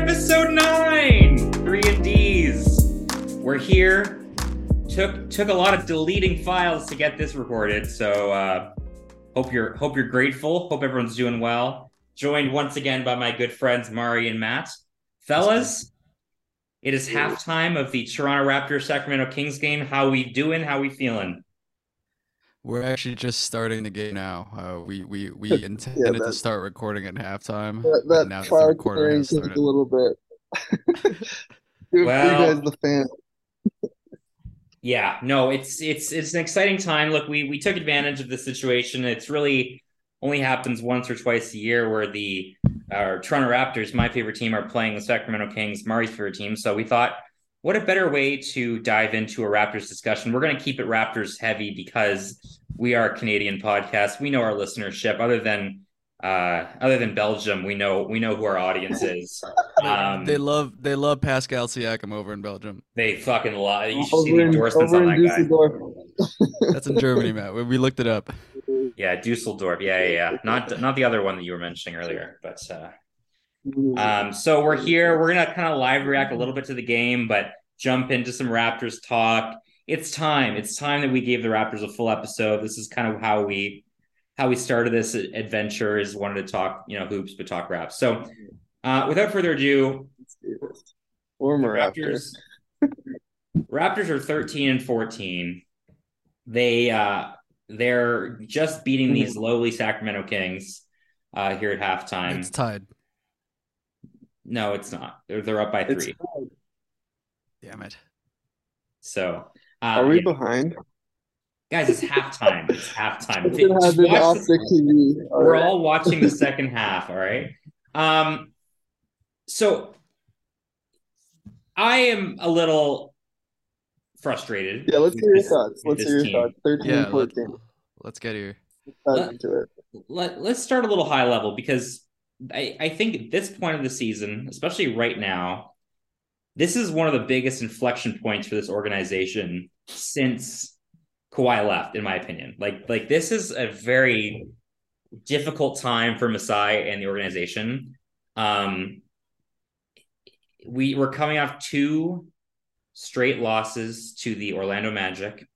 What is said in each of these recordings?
episode nine. Three and Deez. We're here. Took took a lot of deleting files to get this recorded. So uh, hope you're hope you're grateful. Hope everyone's doing well. Joined once again by my good friends Mari and Matt. Fellas, it is halftime of the Toronto Raptors Sacramento Kings game. How we doing? How we feeling? We're actually just starting the game now. Uh, we we we intended to start recording at halftime. That, but that now that the file recorder has started. a little bit. Good Well- you guys, the fan. Yeah, no, it's it's it's an exciting time. Look, we we took advantage of the situation. It's really only happens once or twice a year where the uh, Toronto Raptors, my favorite team, are playing the Sacramento Kings, Mari's favorite team. So we thought, what a better way to dive into a Raptors discussion. We're going to keep it Raptors heavy because we are a Canadian podcast. We know our listenership. Other than uh, other than Belgium, we know we know who our audience is. Um, they love they love Pascal Siakam over in Belgium. they fucking love. You should see the endorsements over on that guy. That's in Germany, Matt. We, we looked it up. Yeah, Dusseldorf. Yeah, yeah, yeah. Not not the other one that you were mentioning earlier, but uh, um, so we're here. We're gonna kind of live react a little bit to the game, but jump into some Raptors talk. It's time. It's time that we gave the Raptors a full episode. This is kind of how we how we started this adventure. Is wanted to talk, you know, hoops, but talk raps. So, uh, without further ado, Let's. Former Raptors. Raptors are 13 and 14. They uh they're just beating these lowly Sacramento Kings uh here at halftime. It's tied. no, it's not. They're they're up by It's three. Damn it. So uh, Are we yeah, behind? guys, it's halftime. It's halftime. It's gonna have Just this watch off the- the we're all watching the second half, all right? Um so I am a little frustrated. Yeah, let's hear your thoughts. Let's hear your team. thoughts. 13 Yeah, and let, 14. let's get here. Let's Let- into it. let, let's start a little high level because I, I think at this point of the season, especially right now, this is one of the biggest inflection points for this organization since Kawhi left, in my opinion. Like, like this is a very difficult time for Masai and the organization. Um, we were coming off two straight losses to the Orlando Magic,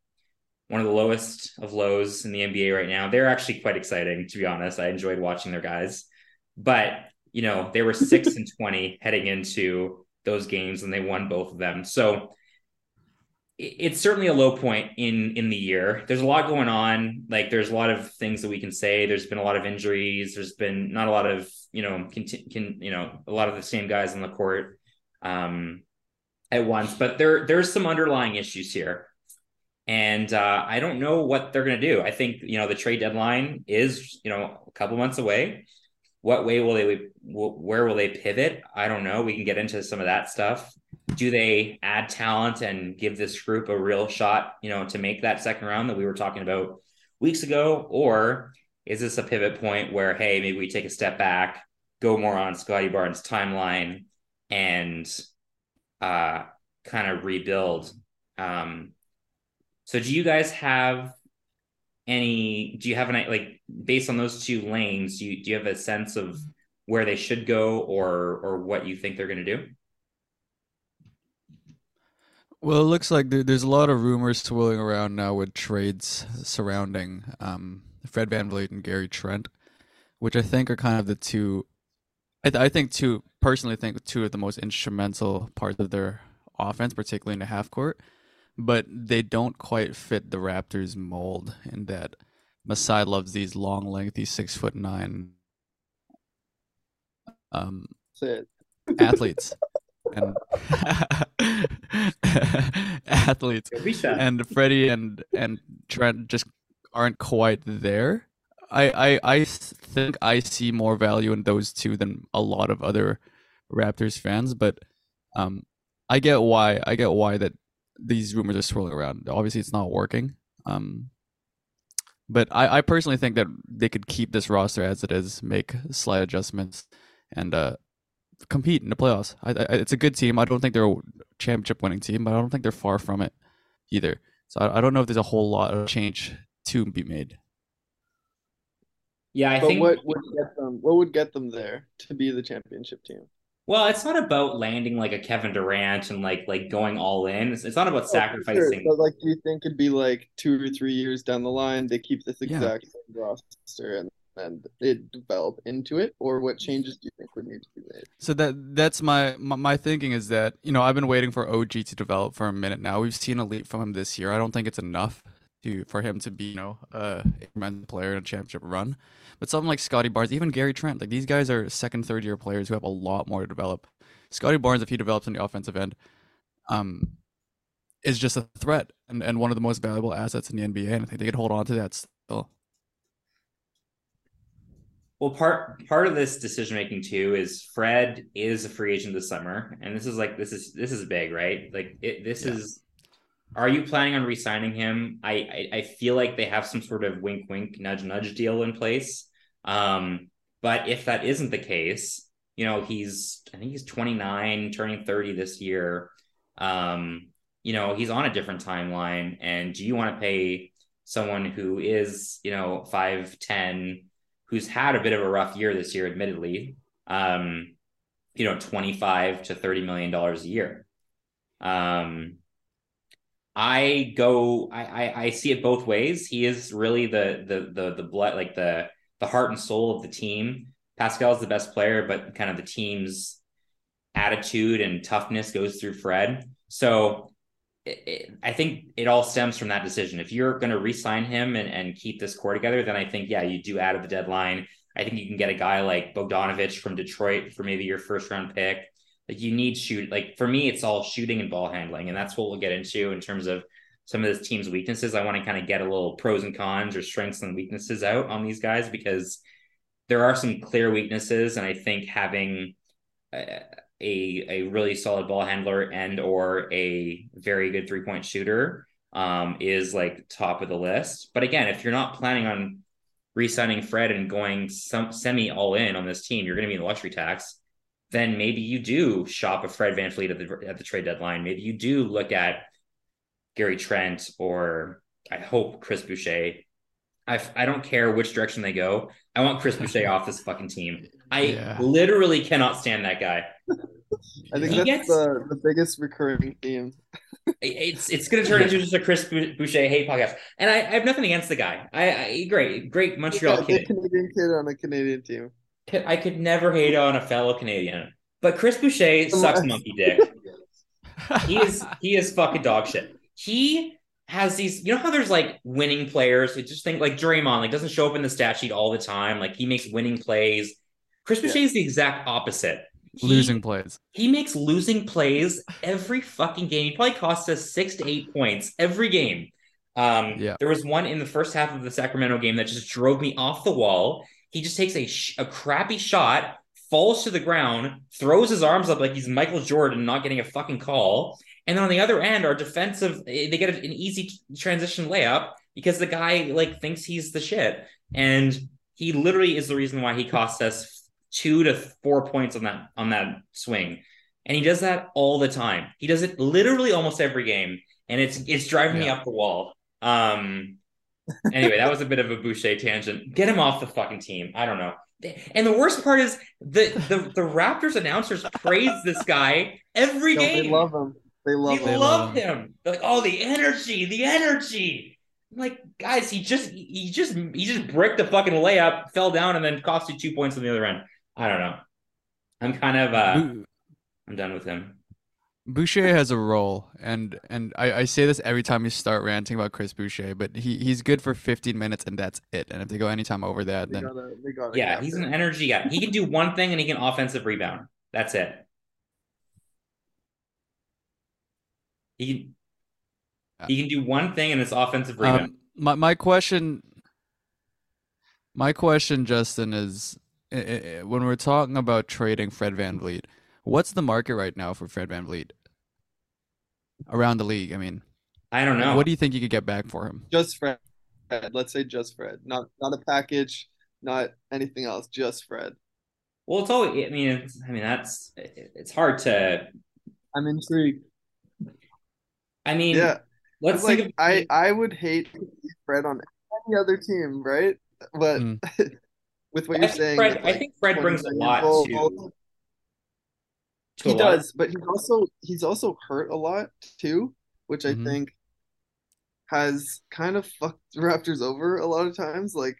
one of the lowest of lows in the NBA right now. They're actually quite exciting, to be honest. I enjoyed watching their guys, but you know they were six and twenty heading into those games, and they won both of them. So it's certainly a low point in in the year. There's a lot going on. Like there's a lot of things that we can say. There's been a lot of injuries. There's been not a lot of you know can, can you know a lot of the same guys on the court um, at once. But there there's some underlying issues here and uh, I don't know what they're to do. I think you know the trade deadline is you know a couple months away. What way will they? Where will they pivot? I don't know. We can get into some of that stuff. Do they add talent and give this group a real shot? You know, to make that second round that we were talking about weeks ago, or is this a pivot point where hey, maybe we take a step back, go more on Scottie Barnes' timeline, and uh, kind of rebuild? Um, so do you guys have any do you have an like based on those two lanes, do you do you have a sense of where they should go or or what you think they're going to do? Well, it looks like there, there's a lot of rumors swirling around now with trades surrounding um, Fred VanVleet and Gary Trent, which I think are kind of the two. I, th- I think two personally think two of the most instrumental parts of their offense, particularly in the half court, but they don't quite fit the Raptors mold in that Masai loves these long, lengthy, six foot nine um, athletes and athletes. And Freddie and and Trent just aren't quite there. I, I I think I see more value in those two than a lot of other Raptors fans, but um, I get why I get why that these rumors are swirling around. Obviously, it's not working. Um, but I, I personally think that they could keep this roster as it is, make slight adjustments, and uh, compete in the playoffs. I, I, it's a good team. I don't think they're a championship winning team, but I don't think they're far from it either. So I, I don't know if there's a whole lot of change to be made. Yeah, I but think what would get them? What would get them there to be the championship team? Well, it's not about landing like a Kevin Durant and like like going all in. It's, it's not about oh, sacrificing. Sure. But like, do you think it'd be like two or three years down the line they keep this exact yeah. same roster and and it develop into it, or what changes do you think would need to be made? So that that's my, my my thinking is that you know I've been waiting for OG to develop for a minute now. We've seen a leap from him this year. I don't think it's enough to for him to be you know a incremental player in a championship run. But something like Scottie Barnes, even Gary Trent, like these guys are second, third year players who have a lot more to develop. Scottie Barnes, if he develops on the offensive end, um, is just a threat and, and one of the most valuable assets in the NBA. And I think they could hold on to that still. Well, part part of this decision making too is Fred is a free agent this summer, and this is like this is this is big, right? Like it, this yeah. is. Are you planning on re-signing him? I, I I feel like they have some sort of wink wink nudge nudge deal in place. Um, but if that isn't the case, you know he's I think he's 29, turning 30 this year. Um, you know he's on a different timeline, and do you want to pay someone who is you know five ten? who's had a bit of a rough year this year, admittedly, um, you know, 25 to 30 million dollars a year. Um, I go, I, I, I see it both ways. He is really the, the, the, the blood, like the, the heart and soul of the team. Pascal's the best player, but kind of the team's attitude and toughness goes through Fred. So it, I think it all stems from that decision. If you're going to re-sign him and, and keep this core together, then I think, yeah, you do add at the deadline. I think you can get a guy like Bogdanovich from Detroit for maybe your first round pick. Like you need shoot. Like for me, it's all shooting and ball handling, and that's what we'll get into in terms of some of this team's weaknesses. I want to kind of get a little pros and cons or strengths and weaknesses out on these guys because there are some clear weaknesses, and I think having a a really solid ball handler and or a very good three point shooter um, is like top of the list. But again, if you're not planning on re-signing Fred and going some semi all in on this team, you're going to be in the luxury tax. Then maybe you do shop a Fred VanVleet at the at the trade deadline. Maybe you do look at Gary Trent or I hope Chris Boucher. I I don't care which direction they go. I want Chris Boucher off this fucking team. I yeah. literally cannot stand that guy. I think he that's gets, the, the biggest recurring theme. it's it's going to turn into just a Chris Boucher hate podcast, and I, I have nothing against the guy. I, I great, great Montreal yeah, kid, Canadian kid on a Canadian team. I could never hate on a fellow Canadian, but Chris Boucher sucks monkey dick. he is he is fucking dog shit. He has these, you know how there's like winning players who just think like Draymond, like doesn't show up in the stat sheet all the time. Like he makes winning plays. Chris Boucher yeah. is the exact opposite. He, losing plays. He makes losing plays every fucking game. He probably costs us six to eight points every game. Um, yeah. There was one in the first half of the Sacramento game that just drove me off the wall. He just takes a, sh- a crappy shot, falls to the ground, throws his arms up like he's Michael Jordan, not getting a fucking call. And then on the other end, our defensive, they get an easy transition layup because the guy like thinks he's the shit. And he literally is the reason why he cost us two to four points on that on that swing. And he does that all the time. He does it literally almost every game. And it's it's driving yeah. me up the wall. Um anyway, that was a bit of a Boucher tangent. Get him off the fucking team. I don't know. And the worst part is the the, the Raptors announcers praise this guy every no, game. They love him. They love they him. love him. They're like, oh, the energy, the energy. I'm like, guys, he just he just he just bricked the fucking layup, fell down, and then cost you two points on the other end. I don't know. I'm kind of uh I'm done with him. Boucher has a role, and and I, I say this every time you start ranting about Chris Boucher, but he, he's good for 15 minutes and that's it. And if they go anytime over that, they then gotta, gotta yeah, he's an energy guy. He can do one thing and he can offensive rebound. That's it. He he can do one thing and it's offensive um, rebound. Um, my my question, my question, Justin, is when we're talking about trading Fred Van VanVleet, what's the market right now for Fred VanVleet around the league? I mean, I don't know. What do you think you could get back for him? Just Fred. Let's say just Fred, not not a package, not anything else, just Fred. Well, it's all. I mean, it's, I mean that's it's hard to. I'm intrigued. I mean, yeah. Let's like of, I I would hate Fred on any other team, right? But mm. with what I you're saying. Fred, like I think Fred brings a lot to. He does, but he's also he's also hurt a lot too, which mm-hmm. I think has kind of fucked Raptors over a lot of times. Like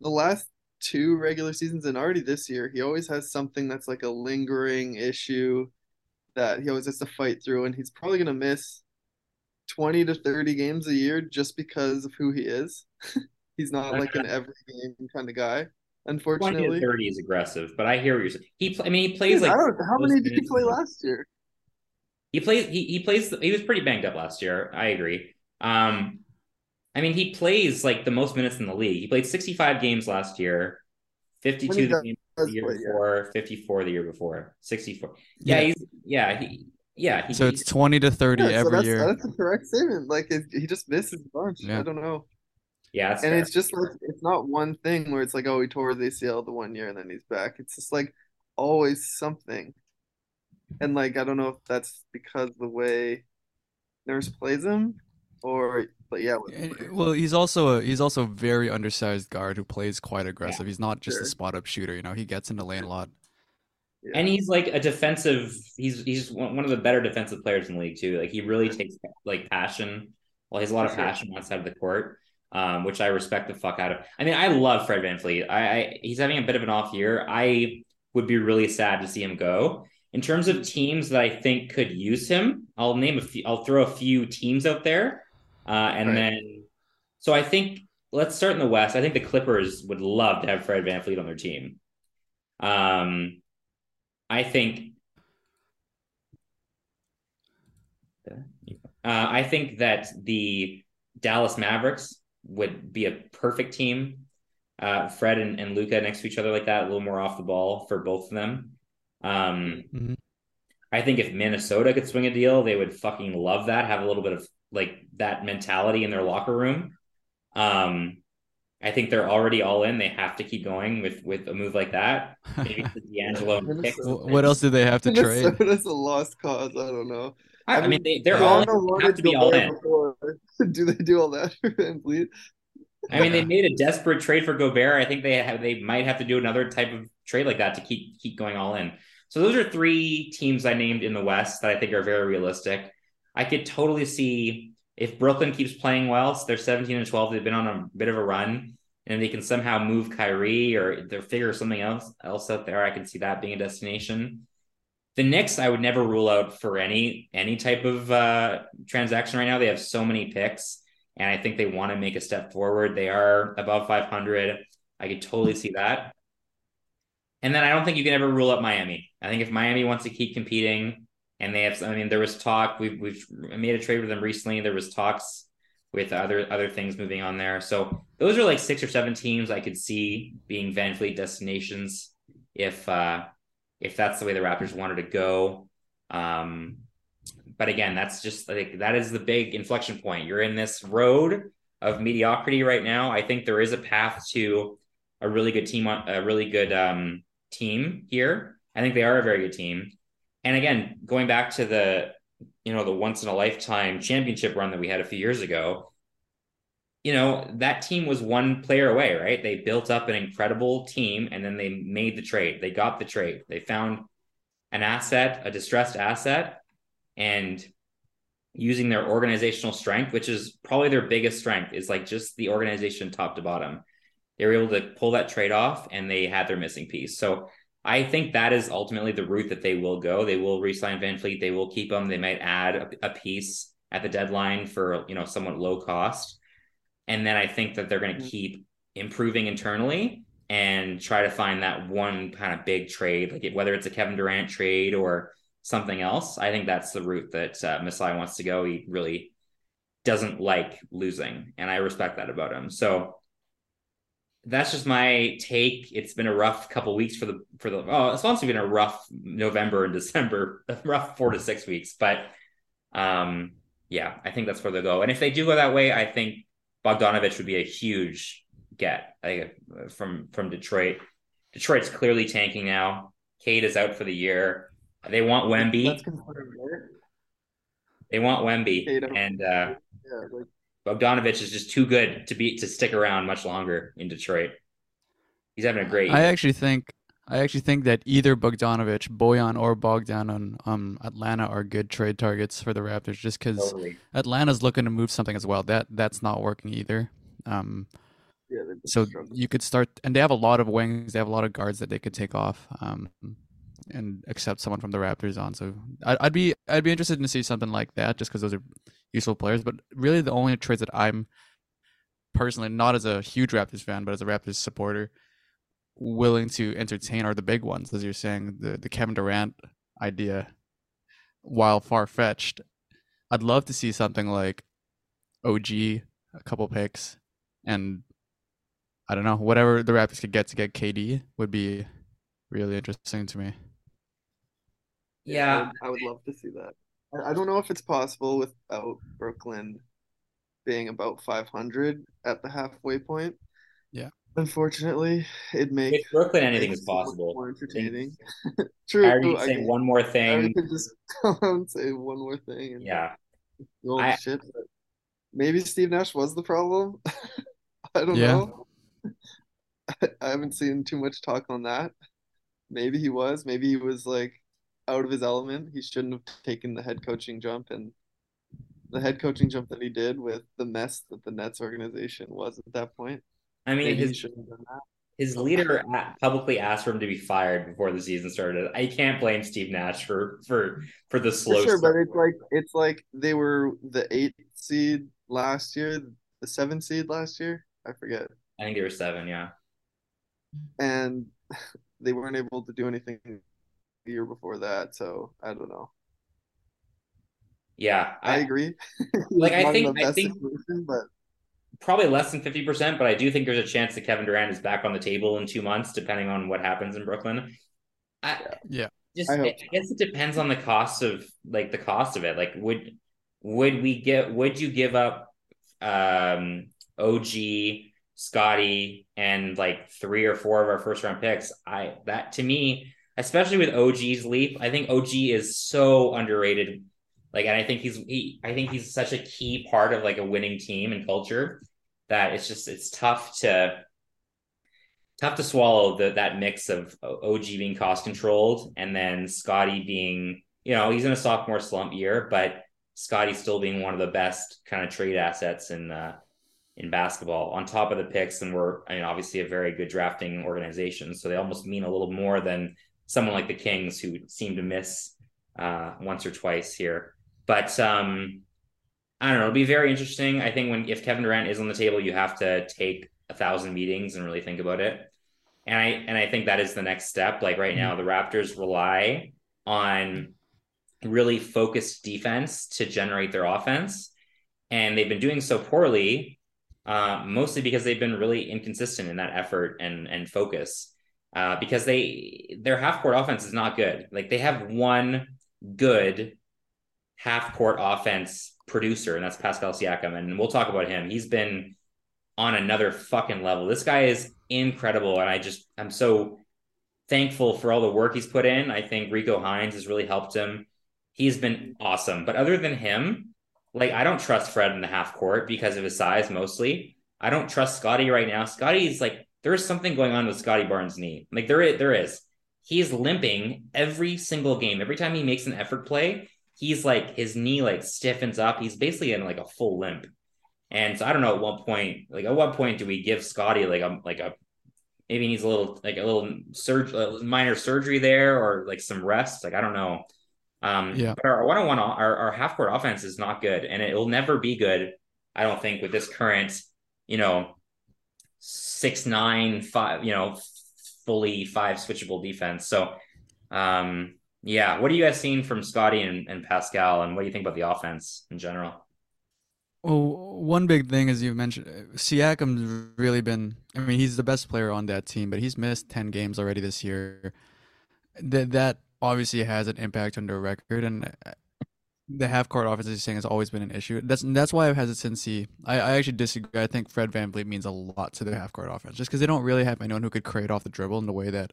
the last two regular seasons and already this year, he always has something that's like a lingering issue that he always has to fight through, and he's probably gonna miss twenty to thirty games a year just because of who he is. he's not like an every game kind of guy. Unfortunately, 20 to 30 is aggressive, but I hear what you're saying. He, I mean, he plays Dude, like. how many did he play last year? He plays. He, he plays. He was pretty banged up last year. I agree. Um, I mean, he plays like the most minutes in the league. He played 65 games last year, 52 the, game, the year play, before, yeah. 54 the year before, 64. Yeah, yeah. he's yeah he yeah. He, so it's 20 to 30 yeah, every so that's, year. That's a correct statement. Like it, he just misses a bunch. I don't know. Yeah, and fair. it's just like it's not one thing where it's like oh he tore the ACL the one year and then he's back. It's just like always something, and like I don't know if that's because the way Nurse plays him, or but yeah. Well, he's also a he's also a very undersized guard who plays quite aggressive. Yeah, he's not just sure. a spot up shooter. You know, he gets into lane a lot. Yeah. And he's like a defensive. He's he's one of the better defensive players in the league too. Like he really takes like passion. Well, he has a lot of passion outside of the court um, which I respect the fuck out of. I mean, I love Fred VanVleet. I, I he's having a bit of an off year. I would be really sad to see him go. In terms of teams that I think could use him, I'll name a few. I'll throw a few teams out there, uh, and right. then so I think let's start in the West. I think the Clippers would love to have Fred VanVleet on their team. Um, I think. Uh, I think that the Dallas Mavericks would be a perfect team. Uh, Fred and, and Luka next to each other like that, a little more off the ball for both of them. Um, mm-hmm. I think if Minnesota could swing a deal, they would fucking love that. Have a little bit of like that mentality in their locker room. Um, I think they're already all in. They have to keep going with with a move like that. Maybe D'Angelo. what else do they have to trade? That's a lost cause. I don't know. I, I mean, they, they're all in, have to be all in. Before. do they do all that for? I mean, they made a desperate trade for Gobert. I think they have they might have to do another type of trade like that to keep keep going all in. So those are three teams I named in the West that I think are very realistic. I could totally see if Brooklyn keeps playing well, so they're 17 and 12, they've been on a bit of a run, and they can somehow move Kyrie or they figure something else else out there. I can see that being a destination. The Knicks, I would never rule out for any any type of uh, transaction right now. They have so many picks, and I think they want to make a step forward. They are above 500. I could totally see that. And then I don't think you can ever rule out Miami. I think if Miami wants to keep competing, and they have, I mean, there was talk. We've we've made a trade with them recently. There was talks with other other things moving on there. So those are like six or seven teams I could see being VanVleet destinations if uh, if that's the way the Raptors wanted to go. Um, but again, that's just like that is the big inflection point. You're in this road of mediocrity right now. I think there is a path to a really good team, a really good um, team here. I think they are a very good team. And again, going back to the you know the once in a lifetime championship run that we had a few years ago, you know, that team was one player away, right? They built up an incredible team and then they made the trade. They got the trade. They found an asset, a distressed asset, and using their organizational strength, which is probably their biggest strength, is like just the organization top to bottom. They were able to pull that trade off and they had their missing piece. So I think that is ultimately the route that they will go. They will re-sign VanVleet. They will keep them. They might add a, a piece at the deadline for you know somewhat low cost and then I think that they're going to mm-hmm. keep improving internally and try to find that one kind of big trade, like whether it's a Kevin Durant trade or something else. I think that's the route that uh, Masai wants to go. He really doesn't like losing, and I respect that about him. So that's just my take. It's been a rough couple weeks for the for the oh, it's also been a rough November and December, rough four to six weeks. But um, yeah, I think that's where they'll go. And if they do go that way, I think Bogdanovich would be a huge get like, from from Detroit. Detroit's clearly tanking now. Cade is out for the year. They want Wemby. They want Wemby, and uh, yeah, like... Bogdanovich is just too good to be to stick around much longer in Detroit. He's having a great. Year. I actually think I actually think that either Bogdanovich, Bojan, or Bogdan on um, Atlanta are good trade targets for the Raptors, just because totally. Atlanta's looking to move something as well. That that's not working either. Um, yeah, so struggling. you could start, and they have a lot of wings. They have a lot of guards that they could take off, um, and accept someone from the Raptors on. So I'd, I'd be I'd be interested to see something like that, just because those are useful players. But really, the only trades that I'm personally, not as a huge Raptors fan, but as a Raptors supporter, willing to entertain are the big ones, as you're saying, the the Kevin Durant idea, while far fetched. I'd love to see something like OG, a couple picks, and I don't know, whatever the Raptors could get to get KD would be really interesting to me. Yeah, I would love to see that. I don't know if it's possible without Brooklyn being about 500 at the halfway point. Yeah. Unfortunately, it makes with Brooklyn anything is possible. More entertaining. True. I say one more thing. I could just come and say one more thing. yeah. I, shit. Maybe Steve Nash was the problem. I don't yeah. know. I haven't seen too much talk on that. Maybe he was. Maybe he was like out of his element. He shouldn't have taken the head coaching jump and the head coaching jump that he did with the mess that the Nets organization was at that point. I mean, his his leader publicly asked for him to be fired before the season started. I can't blame Steve Nash for for for the slow. For sure, start. but it's like it's like they were the eighth seed last year, the seventh seed last year. I forget. I think they were seven, yeah. And they weren't able to do anything the year before that, so I don't know. Yeah, I, I agree. like I think I think but probably less than 50%, but I do think there's a chance that Kevin Durant is back on the table in two months, depending on what happens in Brooklyn. I, yeah. Just, I, I, guess it depends on the cost of like the cost of it. Like, would, would we get, would you give up, um, OG, Scottie, and like three or four of our first round picks? I, that to me, especially with OG's leap, I think OG is so underrated like, and I think he's he, I think he's such a key part of like a winning team and culture that it's just it's tough to tough to swallow the, that mix of OG being cost controlled and then Scottie being, you know, he's in a sophomore slump year, but Scottie still being one of the best kind of trade assets in uh, in basketball on top of the picks. And we're, I mean, obviously a very good drafting organization. So they almost mean a little more than someone like the Kings who seem to miss uh, once or twice here. But um, I don't know. It'll be very interesting. I think when if Kevin Durant is on the table, you have to take a thousand meetings and really think about it. And I and I think that is the next step. Like right now, the Raptors rely on really focused defense to generate their offense, and they've been doing so poorly, uh, mostly because they've been really inconsistent in that effort and and focus. Uh, because they their half court offense is not good. Like they have one good half court offense producer, and that's Pascal Siakam. And we'll talk about him. He's been on another fucking level. This guy is incredible. And I just, I'm so thankful for all the work he's put in. I think Rico Hines has really helped him. He's been awesome. But other than him, like, I don't trust Fred in the half court because of his size mostly. I don't trust Scottie right now. Scottie's like, there's something going on with Scottie Barnes' knee. Like, there is, there is. He's limping every single game. Every time he makes an effort play, he's like his knee like stiffens up. He's basically in like a full limp. And so I don't know at what point, like at what point do we give Scottie like a like a maybe he needs a little like a little surgery, minor surgery there, or like some rest. Like I don't know. Um, yeah. But our one on one, our our half court offense is not good, and it will never be good. I don't think with this current, you know, six nine five, you know, fully five switchable defense. So, um, yeah. What are you guys seeing from Scottie and, and Pascal, and what do you think about the offense in general? Well, one big thing, as you mentioned, Siakam's really been. I mean, he's the best player on that team, but he's missed ten games already this year. That that obviously has an impact on their record, and uh, the half court offense is saying has always been an issue. That's that's why I have hesitancy. I, I actually disagree. I think Fred Van VanVleet means a lot to the half court offense, just because they don't really have anyone who could create off the dribble in the way that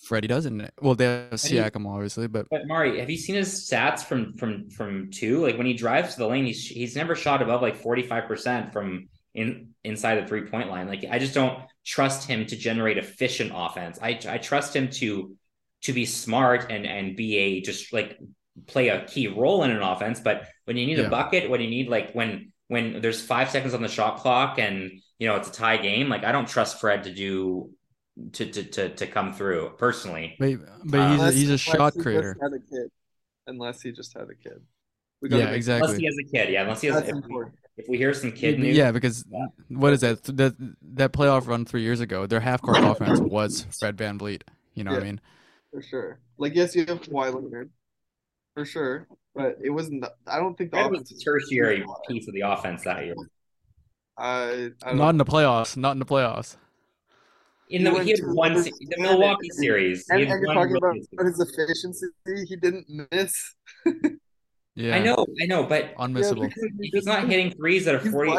Freddie doesn't. Well, they have Siakam obviously, but but Mari, have you seen his stats from from from two? Like when he drives to the lane, he's he's never shot above like forty five percent from in inside the three point line. Like I just don't trust him to generate efficient offense. I I trust him to to be smart and and be a just like play a key role in an offense. But when you need yeah. a bucket, when you need like when when there's five seconds on the shot clock and you know it's a tie game, like I don't trust Fred to do to to to, to come through personally. But, but he's, a, he's a shot creator. Had a kid, Unless he just had a kid. yeah, exactly. Unless he has a kid, yeah. Unless he has. If we, if we hear some kid news, yeah, because what is that? That that playoff run three years ago, their half court offense was Fred VanVleet. You know yeah, what I mean? For sure. Like yes, you have Kawhi Leonard, for sure, but it wasn't. I don't think the offense was the tertiary piece of the offense that year. I, I not in the playoffs. Not in the playoffs. In the, he had one the Milwaukee series. And, and you're talking about his efficiency. He didn't miss. yeah, I know, I know, but unmissable. Yeah, if he's not hitting threes at a 40,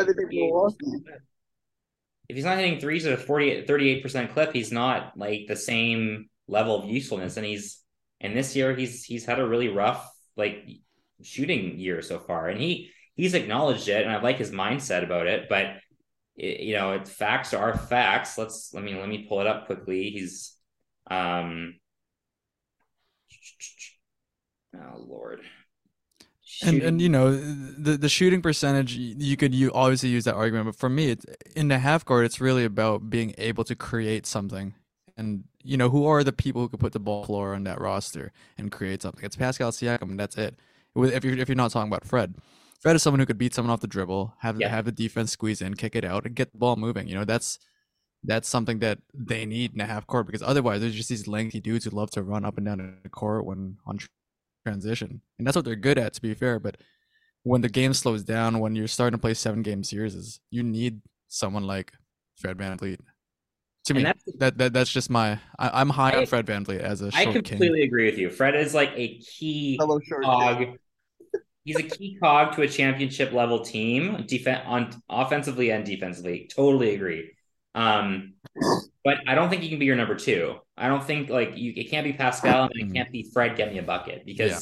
if he's not hitting threes at a 40, 38 percent clip, he's not like the same level of usefulness. And he's and this year he's he's had a really rough like shooting year so far, and he he's acknowledged it, and I like his mindset about it, but you know, it, facts are facts. Let's let me let me pull it up quickly. He's um oh lord. And and you know the the shooting percentage you could you obviously use that argument, but for me, it's in the half court, it's really about being able to create something. And you know who are the people who could put the ball floor on that roster and create something? It's Pascal Siakam, and that's it. If you're if you're not talking about Fred, Fred is someone who could beat someone off the dribble, have yeah. have the defense squeeze in, kick it out, and get the ball moving. You know, that's that's something that they need in a half court because otherwise there's just these lengthy dudes who love to run up and down the court when on transition, and that's what they're good at. To be fair, but when the game slows down, when you're starting to play seven game series, you need someone like Fred Van VanVleet. To me, that, that that's just my. I, am high I, on Fred Van VanVleet as a. I completely king. agree with you. Fred is like a key cog he's a key cog to a championship level team, defense on offensively and defensively. Totally agree. Um, but I don't think he can be your number two. I don't think like you it can't be Pascal and it mm-hmm. can't be Fred get me a bucket because yeah.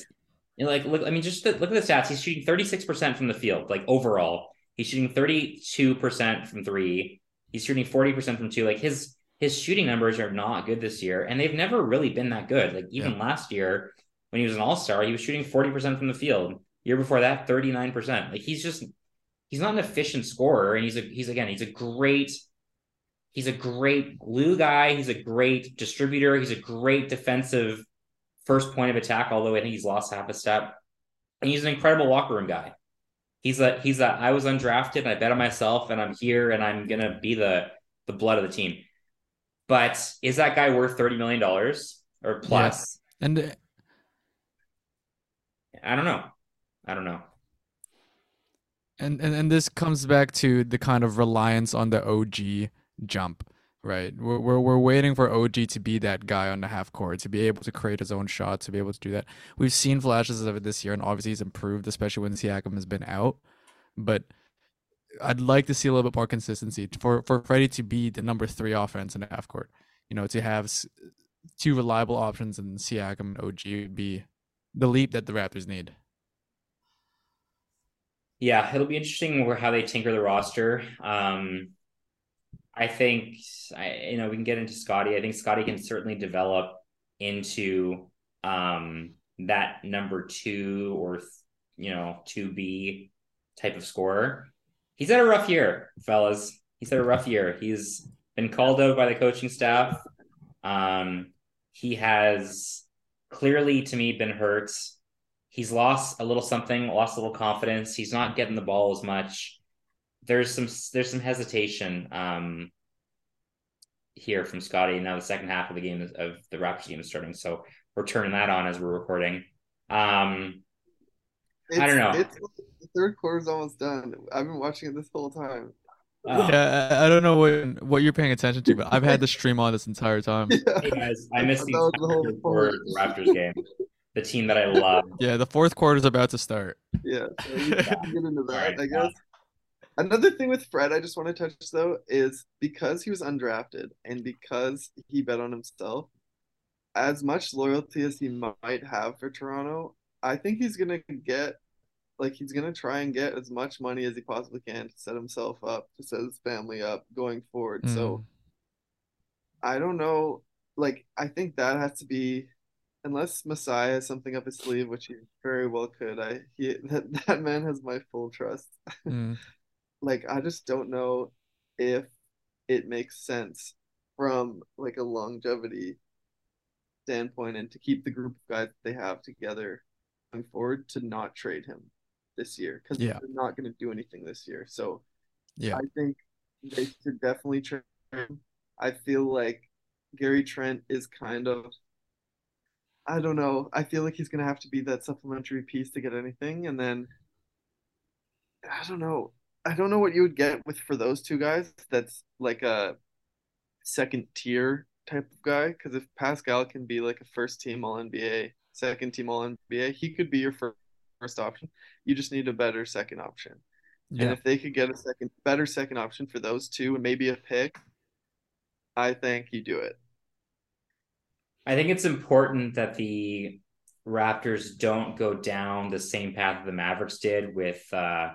you know, like look I mean just the, look at the stats. He's shooting 36% from the field, like overall. He's shooting 32% from three. He's shooting 40% from two. Like his his shooting numbers are not good this year, and they've never really been that good. Like even yeah. last year when he was an all-star, he was shooting 40% from the field. Year before that, 39%. Like he's just he's not an efficient scorer. And he's a he's again, he's a great, he's a great glue guy. He's a great distributor. He's a great defensive first point of attack, although I think he's lost half a step. And he's an incredible locker room guy. He's a he's a I was undrafted and I bet on myself and I'm here and I'm gonna be the the blood of the team. But is that guy worth thirty million dollars or plus? Yeah. And uh, I don't know. I don't know. And, and and this comes back to the kind of reliance on the OG jump, right? We're, we're we're waiting for OG to be that guy on the half court, to be able to create his own shot, to be able to do that. We've seen flashes of it this year, and obviously he's improved, especially when Siakam has been out. But I'd like to see a little bit more consistency for for Freddie to be the number three offense in the half court. You know, to have two reliable options in Siakam and OG would be the leap that the Raptors need. Yeah, it'll be interesting how they tinker the roster. Um, I think I, you know we can get into Scottie. I think Scottie can certainly develop into um, that number two or you know two B type of scorer. He's had a rough year, fellas. He's had a rough year. He's been called out by the coaching staff. Um, he has clearly, to me, been hurt he's lost a little something, lost a little confidence. He's not getting the ball as much. There's some there's some hesitation um, here from Scottie. Now the second half of the game is, of the Raptors game is starting, so we're turning that on as we're recording. Um, I don't know. the third quarter's almost done. I've been watching it this whole time. Oh. Yeah, I don't know what what you're paying attention to, but I've had the stream on this entire time. Yeah. Hey guys, I missed the whole Raptors game the team that I love. Yeah, the fourth quarter is about to start. Yeah, so get into that, right, I guess. Another thing with Fred, I just want to touch though, is because he was undrafted and because he bet on himself, as much loyalty as he might have for Toronto, I think he's gonna get like he's gonna try and get as much money as he possibly can to set himself up, to set his family up going forward. Mm. So I don't know. Like I think that has to be unless Masai has something up his sleeve, which he very well could. I he that, that man has my full trust. Mm. like I just don't know if it makes sense from like a longevity standpoint and to keep the group of guys they have together going forward to not trade him this year because yeah. they're not going to do anything this year. So yeah, I think they should definitely trade him. I feel like Gary Trent is kind of I don't know. I feel like he's gonna have to be that supplementary piece to get anything, and then I don't know. I don't know what you would get with for those two guys. That's like a second tier type of guy. Because if Pascal can be like a first team All NBA, second team All NBA, he could be your first first option. You just need a better second option. Yeah. And if they could get a second better second option for those two and maybe a pick, I think you do it. I think it's important that the Raptors don't go down the same path the Mavericks did with uh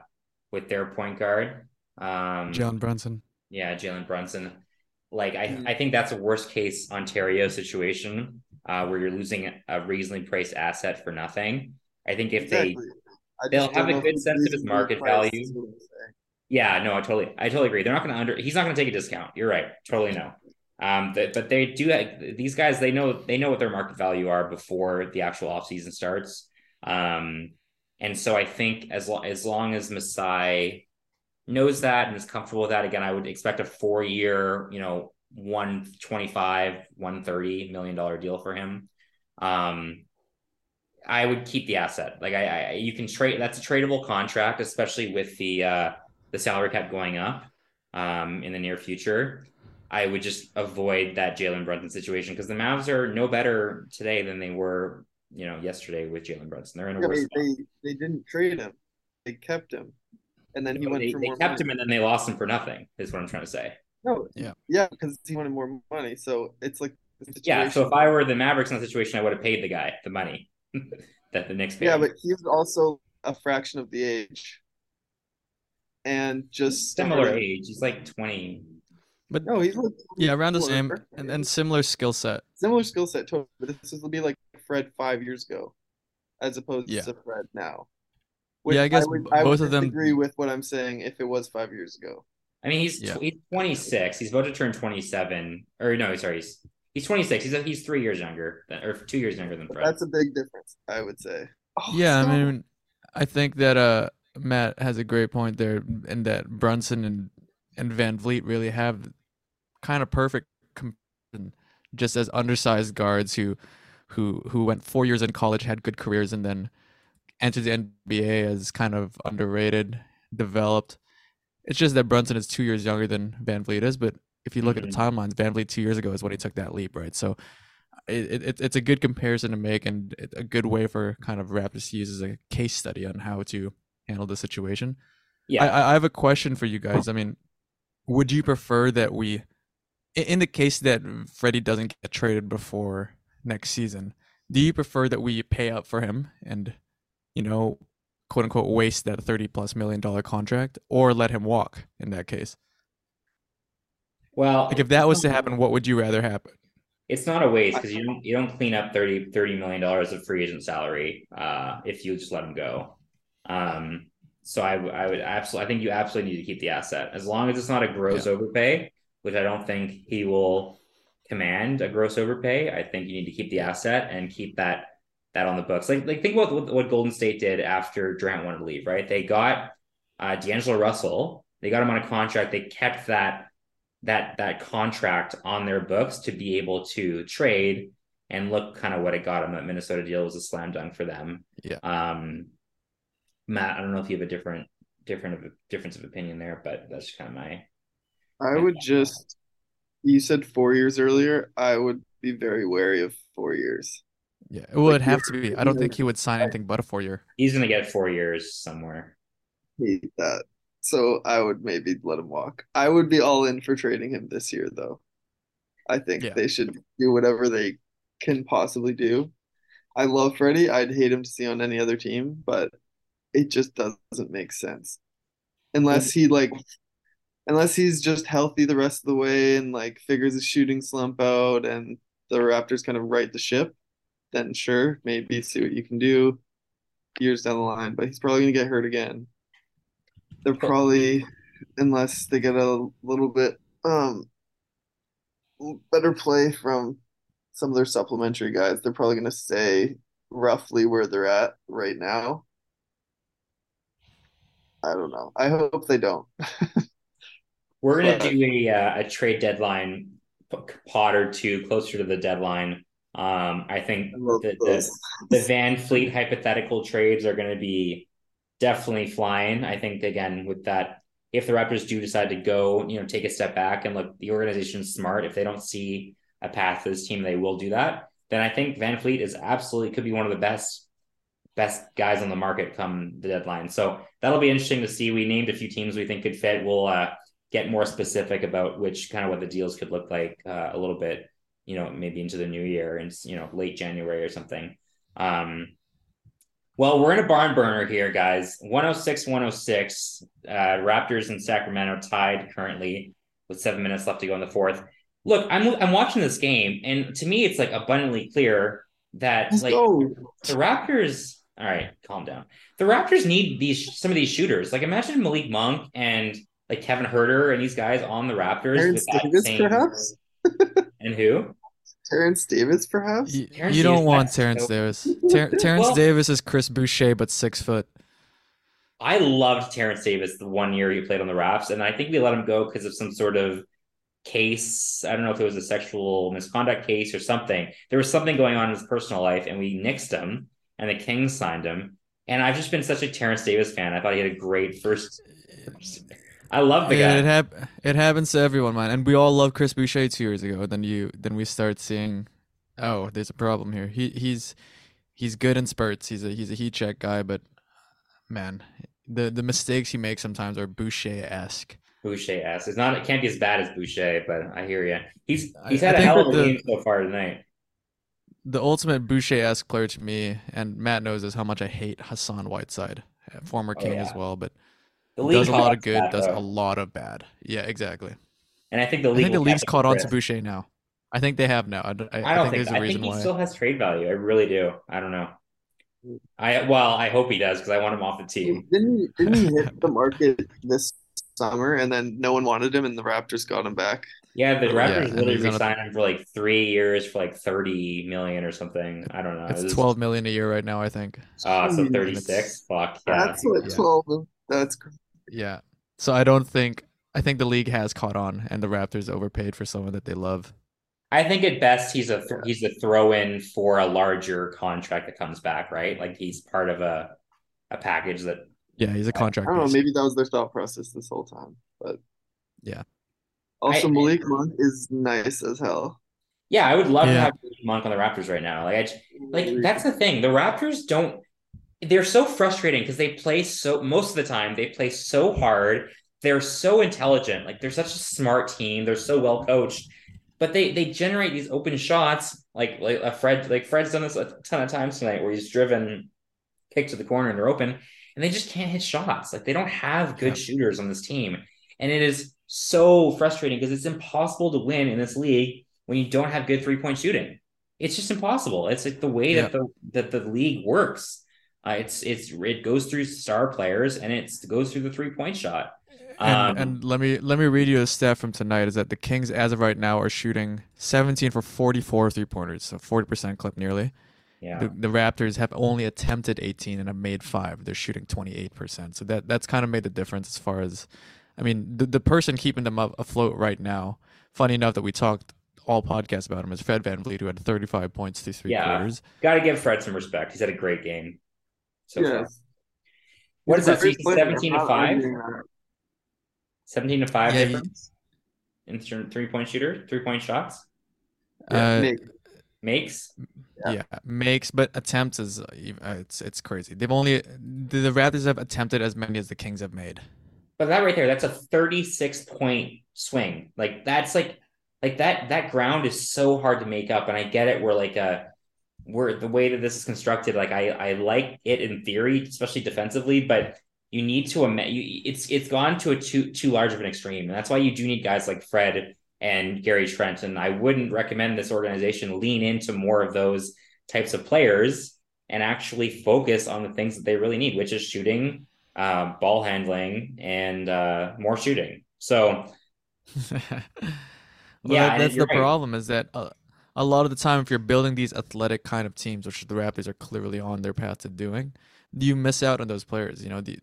with their point guard. Um John Brunson. Yeah, Jalen Brunson. Like I, mm. I think that's a worst case Ontario situation uh, where you're losing a reasonably priced asset for nothing. I think if exactly. they they'll have a good sense of his market value. Yeah, no, I totally I totally agree. They're not going to under he's not going to take a discount. You're right. Totally no. Um, but, but they do these guys. They know they know what their market value are before the actual off season starts. Um, and so I think as long as long as Masai knows that and is comfortable with that, again, I would expect a four year, you know, one twenty five, one thirty million dollar deal for him. Um, I would keep the asset. Like I, I, you can trade. That's a tradable contract, especially with the uh, the salary cap going up um, in the near future. I would just avoid that Jalen Brunson situation because the Mavs are no better today than they were, you know, yesterday with Jalen Brunson. They're in a yeah, worse. They, they, they didn't trade him; they kept him, and then he went they, for they more. They kept money. him, and then they lost him for nothing. Is what I'm trying to say. No, yeah, yeah, because he wanted more money. So it's like yeah. So if I were the Mavericks in the situation, I would have paid the guy the money that the Knicks paid. Yeah, but he's also a fraction of the age, and just similar started. age. He's like twenty but no, he's like yeah, around the same and, and similar skill set. Similar skill set, totally. But this will be like Fred five years ago, as opposed yeah. to Fred now. Which yeah, I guess I would, both I of them agree with what I'm saying. If it was five years ago, I mean he's yeah. he's 26. He's about to turn 27. Or no, sorry, he's he's 26. He's he's three years younger than, or two years younger than Fred. That's a big difference, I would say. Oh, yeah, so... I mean, I think that uh Matt has a great point there, and that Brunson and and VanVleet really have kind of perfect comparison, just as undersized guards who who who went four years in college, had good careers, and then entered the NBA as kind of underrated, developed. It's just that Brunson is two years younger than VanVleet is, but if you look mm-hmm. at the timelines, Van VanVleet two years ago is when he took that leap, right? So it, it, it's a good comparison to make and a good way for kind of Raptors to use as a case study on how to handle the situation. Yeah, I, I have a question for you guys. I mean, would you prefer that we in the case that Freddie doesn't get traded before next season, do you prefer that we pay up for him and, you know, quote unquote, waste that 30 plus million dollar contract or let him walk in that case? Well, like if that was to happen, what would you rather happen? It's not a waste because you don't you don't clean up 30 30 million dollars of free agent salary uh, if you just let him go. Um, so I, I would absolutely I think you absolutely need to keep the asset as long as it's not a gross yeah. overpay which I don't think he will command a gross overpay. I think you need to keep the asset and keep that that on the books. Like like think about what, what Golden State did after Durant wanted to leave. Right, they got uh, D'Angelo Russell. They got him on a contract. They kept that that that contract on their books to be able to trade and look kind of what it got him. That Minnesota deal was a slam dunk for them. Yeah. Um, Matt, I don't know if you have a different different of difference of opinion there, but that's kind of my I would just. You said four years earlier. I would be very wary of four years. Yeah, it would like, have to be. I don't think he would sign anything but a four year. He's gonna get four years somewhere. Hate that. So I would maybe let him walk. I would be all in for trading him this year, though. I think yeah. they should do whatever they can possibly do. I love Freddie. I'd hate him to see on any other team, but it just doesn't make sense unless he like unless he's just healthy the rest of the way and like figures his shooting slump out and the Raptors kind of right the ship, then sure, maybe see what you can do years down the line. But he's probably gonna get hurt again. They're probably unless they get a little bit um better play from some of their supplementary guys, they're probably gonna stay roughly where they're at right now. I don't know. I hope they don't. We're gonna do a uh, a trade deadline pot or two closer to the deadline. Um, I think the, the, the VanVleet hypothetical trades are going to be definitely flying. I think again with that, if the Raptors do decide to go, you know, take a step back and look, the organization's smart. If they don't see a path to this team, they will do that. Then I think VanVleet is absolutely could be one of the best best guys on the market come the deadline. So that'll be interesting to see. We named a few teams we think could fit. We'll uh, get more specific about which kind of what the deals could look like uh, a little bit, you know, maybe into the new year and you know late January or something. Um, well, we're in a barn burner here, guys. 106 106. Uh, Raptors and Sacramento tied currently with seven minutes left to go in the fourth. Look, I'm I'm watching this game, and to me, it's like abundantly clear that Let's like go. the Raptors. All right, calm down. The Raptors need these some of these shooters. Like imagine Malik Monk and like Kevin Huerter and these guys on the Raptors. Terence Davis, same... perhaps. and who? Terence Davis, perhaps. You, you don't Davis, want Terence Davis. Ter- Terence well, Davis is Chris Boucher, but six foot. I loved Terence Davis the one year he played on the Raps, and I think we let him go because of some sort of case. I don't know if it was a sexual misconduct case or something. There was something going on in his personal life, and we nixed him, and the Kings signed him. And I've just been such a Terence Davis fan. I thought he had a great first. I love the guy. It, hap- it happens to everyone, man. And we all loved Chris Boucher two years ago. Then you, then we start seeing, oh, there's a problem here. He he's he's good in spurts. He's a he's a heat check guy, but man, the the mistakes he makes sometimes are Boucher esque. Boucher esque. It's not. It can't be as bad as Boucher, but I hear you. He's he's had I a hell of a the, game so far tonight. The ultimate Boucher esque player to me, and Matt knows this, how much I hate Hassan Whiteside, uh, former oh, King oh, yeah. as well, but the league does a lot of good, that, does a lot of bad. Yeah, exactly. And I think the league. I think the league's caught on to Boucher now. I think they have now. I, I, I don't think, think there's a I reason think he why. still has trade value. I really do. I don't know. I well, I hope he does because I want him off the team. Didn't he, didn't he hit the market this summer and then no one wanted him and the Raptors got him back? Yeah, the oh, Raptors yeah, literally re-signed him for like three years for like thirty million or something. I don't know. It's it was... twelve million a year right now, I think. Oh, so thirty six. Fuck yeah. That's what yeah. twelve. That's yeah. So I don't think I think the league has caught on, and the Raptors overpaid for someone that they love. I think at best he's a he's a throw in for a larger contract that comes back, right? Like he's part of a a package that. Yeah, he's a contract. I don't know. Maybe that was their thought process this whole time, but yeah. Also, I, Malik Monk is nice as hell. Yeah, I would love yeah. to have Malik Monk on the Raptors right now. Like, I, like that's the thing. The Raptors don't they're so frustrating because they play so most of the time they play so hard. They're so intelligent. Like they're such a smart team. They're so well coached. But they they generate these open shots like like a fred like fred's done this a ton of times tonight where he's driven kick to the corner and they're open and they just can't hit shots. Like they don't have good yeah. shooters on this team. And it is so frustrating because it's impossible to win in this league when you don't have good three point shooting. It's just impossible. It's like the way yeah. that the that the league works uh, it's it's it goes through star players and it goes through the three point shot. And, um, and, let me let me read you a stat from tonight is that the Kings as of right now are shooting 17 for 44 three pointers, so 40% clip nearly. Yeah. The, the, Raptors have only attempted 18 and have made five. They're shooting 28%. So that that's kind of made the difference as far as, I mean, the the person keeping them up, afloat right now. Funny enough that we talked all podcasts about him is Fred VanVleet, who had 35 points through three yeah. quarters. Got to give Fred some respect. He's had a great game so yes. far. What is that? 17 to 5? 17 to 5 yeah, difference in three point shooter, three point shots? Uh, makes. Yeah. yeah. makes, but attempts is uh, it's it's crazy. They've only the, the Raptors have attempted as many as the Kings have made. But that right there, that's a 36 point swing. Like that's like like that that ground is so hard to make up and I get it We're like a where the way that this is constructed, like I I like it in theory, especially defensively, but you need to you, it's it's gone to a too too large of an extreme, and that's why you do need guys like Fred and Gary Trent. And I wouldn't recommend this organization lean into more of those types of players and actually focus on the things that they really need, which is shooting, uh, ball handling, and uh, more shooting. So, well, yeah, that, that's the right. problem is that uh, a lot of the time, if you're building these athletic kind of teams, which the Raptors are clearly on their path to doing, you miss out on those players. You know, the,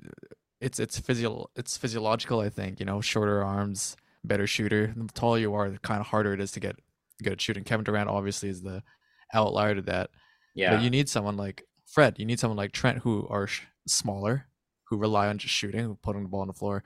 it's it's physio it's physiological. I think you know, shorter arms, better shooter. The taller you are, the kind of harder it is to get good at shooting. Kevin Durant obviously is the outlier to that. Yeah, but you need someone like Fred. You need someone like Trent who are sh- smaller, who rely on just shooting, who putting the ball on the floor.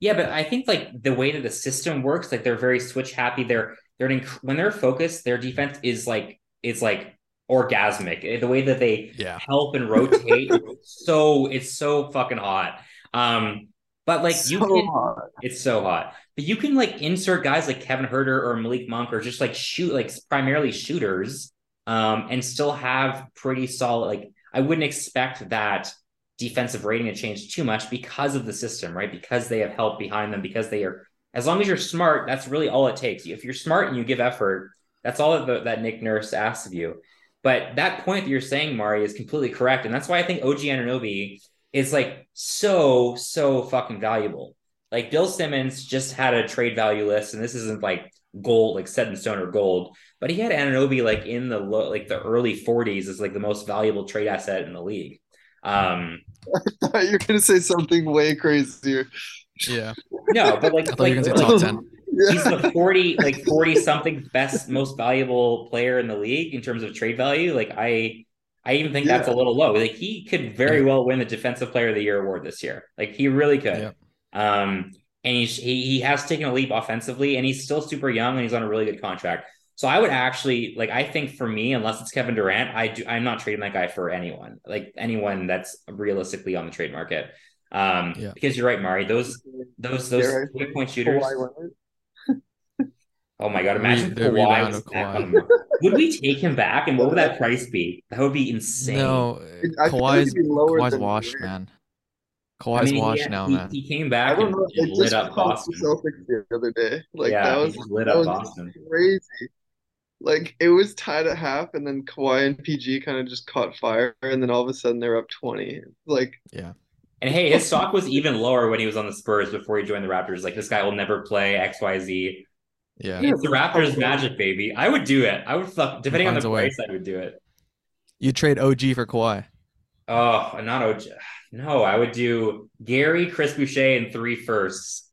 Yeah, but I think like the way that the system works, like they're very switch happy. They're they're inc- when they're focused, their defense is like it's like orgasmic. The way that they yeah. help and rotate, so it's so fucking hot. Um, but like so you can, hot. it's so hot. But you can like insert guys like Kevin Huerter or Malik Monk or just like shoot like primarily shooters, um, and still have pretty solid. Like I wouldn't expect that defensive rating to change too much because of the system, right? Because they have help behind them, because they are as long as you're smart, that's really all it takes. If you're smart and you give effort, that's all that, that Nick Nurse asks of you. But that point that you're saying, Mari, is completely correct. And that's why I think OG Anunoby is like so, so fucking valuable. Like Bill Simmons just had a trade value list, and this isn't like gold, like set in stone or gold, but he had Anunoby like in the like the early 40s as like the most valuable trade asset in the league. Um, I thought you were gonna say something way crazier. Yeah. No, but like, I thought like, you were gonna say top ten. He's the 40, like 40 something best, most valuable player in the league in terms of trade value. Like I I even think yeah. that's a little low. Like he could very well win the defensive player of the year award this year. Like he really could. Yeah. Um and he's, he he has taken a leap offensively and he's still super young and he's on a really good contract. So I would actually like I think for me, unless it's Kevin Durant, I do I'm not trading that guy for anyone. Like anyone that's realistically on the trade market. Um, yeah. because you're right, Mari. Those those those three point shooters. oh my god! Imagine the, Kawhi was Kawhi. Would we take him back, and what would that price be? That would be insane. No, Kawhi's Kawhi's washed, man. Kawhi's I mean, washed now, he, man. He came back I don't know, and, lit up Boston. Celtics the other day, like yeah, that was lit up Boston. Crazy. Like it was tied at half, and then Kawhi and PG kind of just caught fire, and then all of a sudden they're up twenty. Like yeah, and hey, his stock was even lower when he was on the Spurs before he joined the Raptors. Like this guy will never play X Y Z. Yeah, it's the Raptors magic, baby. I would do it. I would fuck depending on the price. I would do it. You trade OG for Kawhi. Oh, not OG. No, I would do Gary, Chris Boucher, and three firsts.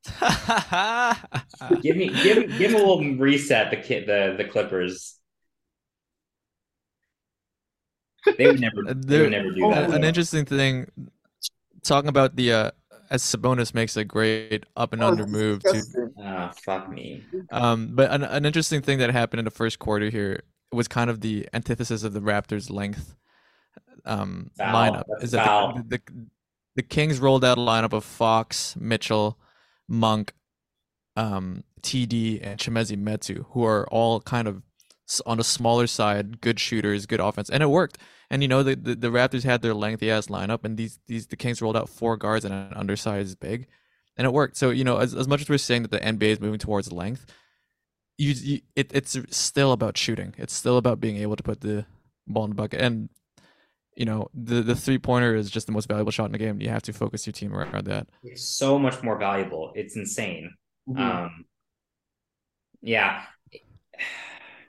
give me, give, give him a little reset. The kid, the the Clippers. They would never. they would never do oh, that. An interesting thing talking about the uh, as Sabonis makes a great up and oh, under move to. Ah, fuck me. Um, but an, an interesting thing that happened in the first quarter here was kind of the antithesis of the Raptors' length um, lineup. Is that the, the, the Kings rolled out a lineup of Fox, Mitchell, Monk, um, TD, and Chimezie Metu, who are all kind of on the smaller side, good shooters, good offense, and it worked. And you know the, the, the Raptors had their lengthy ass lineup, and these these the Kings rolled out four guards and an undersized big, and it worked. So you know as as much as we're saying that the NBA is moving towards length, you, you it, it's still about shooting. It's still about being able to put the ball in the bucket. And you know the the three pointer is just the most valuable shot in the game. You have to focus your team around that. It's so much more valuable. It's insane. Mm-hmm. Um, yeah,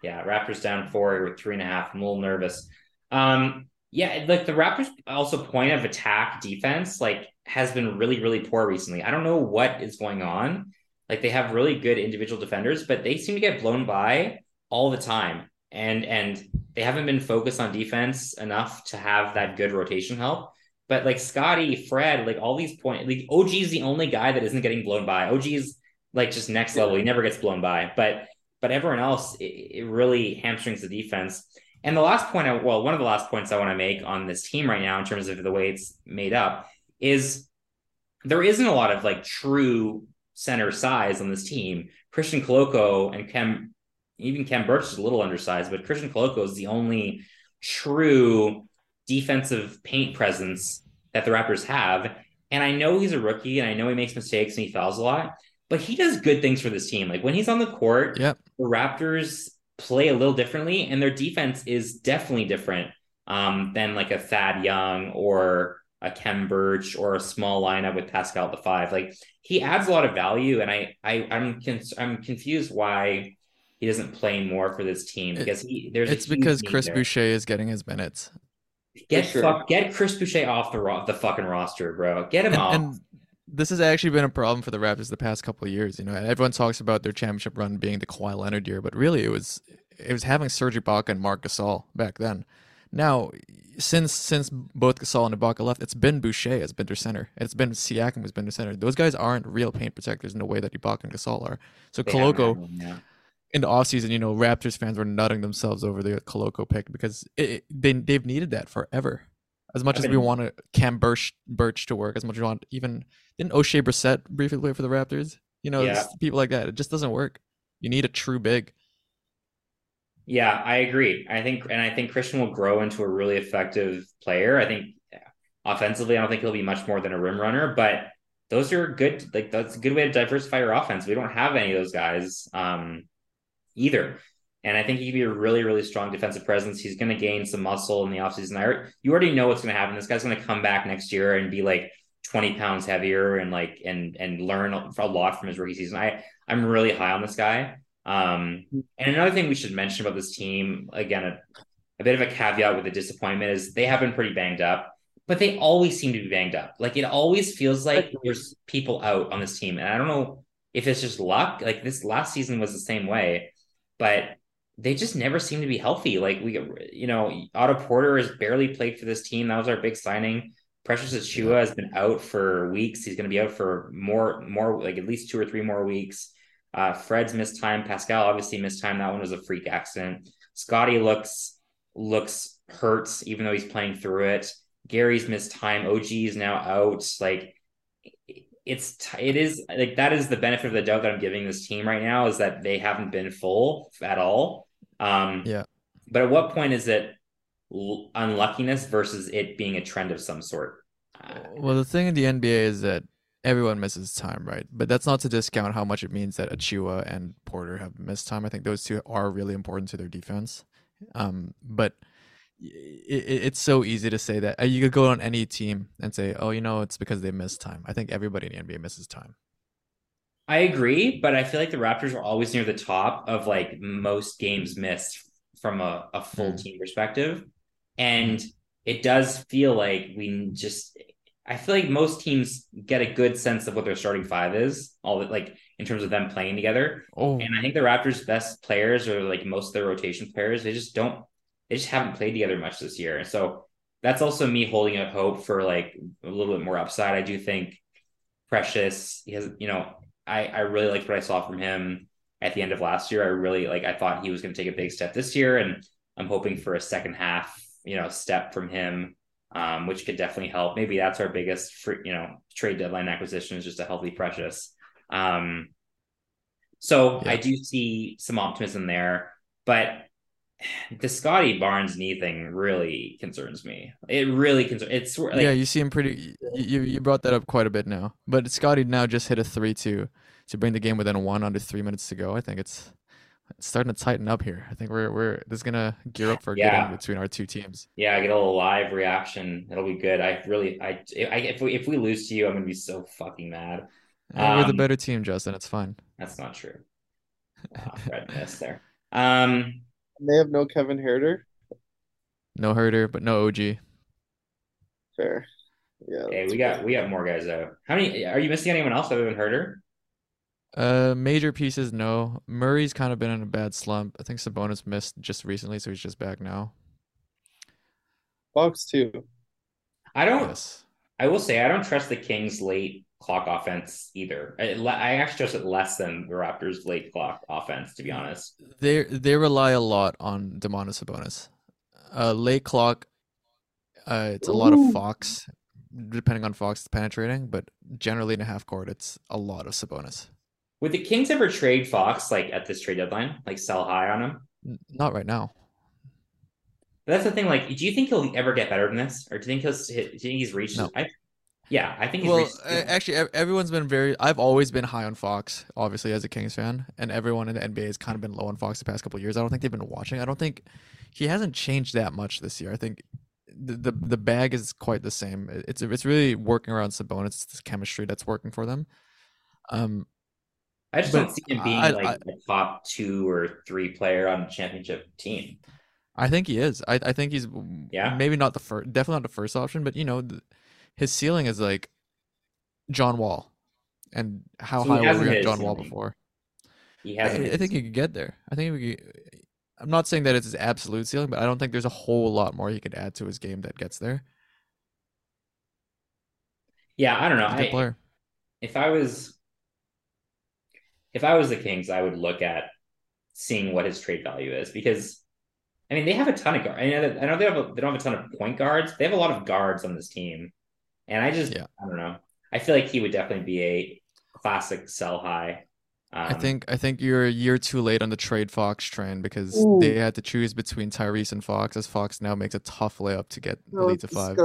yeah. Raptors down four with three and a half. I'm a little nervous. Um, yeah, like the Raptors also point of attack defense like has been really really poor recently. I don't know what is going on. Like they have really good individual defenders, but they seem to get blown by all the time. And and they haven't been focused on defense enough to have that good rotation help. But like Scottie, Fred, like all these points, like OG is the only guy that isn't getting blown by. OG is like just next level. He never gets blown by. But but everyone else, it, it really hamstrings the defense. And the last point, I, well, one of the last points I want to make on this team right now, in terms of the way it's made up, is there isn't a lot of like true center size on this team. Christian Koloko and Khem even Khem Birch is a little undersized, but Christian Koloko is the only true defensive paint presence that the Raptors have. And I know he's a rookie and I know he makes mistakes and he fouls a lot, but he does good things for this team. Like when he's on the court, yep. the Raptors play a little differently and their defense is definitely different um, than like a Thad Young or a Khem Birch or a small lineup with Pascal at the five. Like he adds a lot of value, and I, I I'm I'm confused why he doesn't play more for this team because he there's it's because Chris there. Boucher is getting his minutes. Get sure. fuck, get Chris Boucher off the ro- the fucking roster, bro. Get him and, off. And this has actually been a problem for the Raptors the past couple of years. You know, everyone talks about their championship run being the Kawhi Leonard year, but really it was it was having Serge Ibaka and Marc Gasol back then. Now, since since both Gasol and Ibaka left, it's been Boucher has been their center. It's been Siakam has been their center. Those guys aren't real paint protectors in the way that Ibaka and Gasol are. So they Koloko, yeah. in the offseason, you know, Raptors fans were nutting themselves over the Koloko pick because it, it, they they've needed that forever. As much I as we want to Khem Birch, Birch to work, as much as we want even didn't Oshae Brissett briefly play for the Raptors? You know, yeah. people like that. It just doesn't work. You need a true big. Yeah, I agree. I think, and I think Christian will grow into a really effective player. I think offensively, I don't think he'll be much more than a rim runner, but those are good. Like that's a good way to diversify your offense. We don't have any of those guys um, either. And I think he would be a really, really strong defensive presence. He's going to gain some muscle in the offseason. I, you already know what's going to happen. This guy's going to come back next year and be like 20 pounds heavier and like, and, and learn a lot from his rookie season. I, I'm really high on this guy. Um, and another thing we should mention about this team, again, a, a bit of a caveat with the disappointment is they have been pretty banged up, but they always seem to be banged up. Like it always feels like there's people out on this team. And I don't know if it's just luck. Like this last season was the same way, but they just never seem to be healthy. Like we, you know, Otto Porter has barely played for this team. That was our big signing. Precious Achiuwa has been out for weeks. He's going to be out for more, more like at least two or three more weeks. Uh, Fred's missed time. Pascal obviously missed time. That one was a freak accident. Scottie looks looks hurts even though he's playing through it. Gary's missed time. OG is now out. Like it's it is like that is the benefit of the doubt that I'm giving this team right now is that they haven't been full at all. Um, yeah. But at what point is it unluckiness versus it being a trend of some sort? well, the thing in the NBA is that everyone misses time, right? But that's not to discount how much it means that Achiuwa and Porter have missed time. I think those two are really important to their defense. Um, but it, it's so easy to say that uh, you could go on any team and say, "Oh, you know, it's because they missed time." I think everybody in the NBA misses time. I agree, but I feel like the Raptors are always near the top of like most games missed from a, a full mm. team perspective. And it does feel like we just I feel like most teams get a good sense of what their starting five is, all that like in terms of them playing together. Oh. And I think the Raptors' best players or like most of their rotation players, they just don't, they just haven't played together much this year. And so that's also me holding out hope for like a little bit more upside. I do think Precious, he has, you know, I I really liked what I saw from him at the end of last year. I really like, I thought he was going to take a big step this year, and I'm hoping for a second half, you know, step from him um, which could definitely help. Maybe that's our biggest, free, you know, trade deadline acquisition is just a healthy Precious. Um, so yeah. I do see some optimism there, but the Scottie Barnes knee thing really concerns me. It really concerns. It's like, yeah, you see him pretty. You you brought that up quite a bit now, but Scottie now just hit a three two to bring the game within one under three minutes to go. I think it's it's starting to tighten up here. I think we're we're this is gonna gear up for a yeah. game between our two teams. Yeah, I get a little live reaction. It'll be good. I really, I, I if we if we lose to you, I'm gonna be so fucking mad. Um, we're the um, better team, Justin. It's fine. That's not true. Missed there. Um, they have no Kevin Huerter. No Herder, but no OG. Fair. Yeah. Hey, we got we got more guys though. How many are you missing? Anyone else other than Huerter? Uh, major pieces, no. Murray's kind of been in a bad slump. I think Sabonis missed just recently, so he's just back now. Fox too. I don't. Yes. I will say I don't trust the Kings' late clock offense either. I, I actually trust it less than the Raptors' late clock offense, to be honest. They they rely a lot on Domantas Sabonis. Uh, late clock. Uh, it's a Ooh. lot of Fox, depending on Fox penetrating, but generally in a half court, it's a lot of Sabonis Would the Kings ever trade Fox like at this trade deadline, like sell high on him? Not right now. But that's the thing. Like, do you think he'll ever get better than this, or do you think he'll? Do you think he's reached? No. I, yeah, I think. well, reached, actually, everyone's been very. I've always been high on Fox, obviously as a Kings fan, and everyone in the NBA has kind of been low on Fox the past couple years. I don't think they've been watching. I don't think he hasn't changed that much this year. I think the the, the bag is quite the same. It's it's really working around Sabonis. It's this chemistry that's working for them. Um, I just don't see him being I, like I, a top two or three player on a championship team. I think he is. I, I think he's yeah maybe not the first, definitely not the first option, but you know, the, his ceiling is like John Wall, and how so high were we at John Wall before? He has. I, I, think he could get there. I think we could. I'm not saying that it's his absolute ceiling, but I don't think there's a whole lot more he could add to his game that gets there. Yeah, I don't know. I, player. If I was, if I was the Kings, I would look at seeing what his trade value is because I mean, they have a ton of guards. I know, I know they have a, they don't have a ton of point guards. They have a lot of guards on this team, and I just yeah. I don't know. I feel like he would definitely be a classic sell high. Um, I think I think you're a year too late on the trade Fox train because Ooh. they had to choose between Tyrese and Fox, as Fox now makes a tough layup to get the lead to five.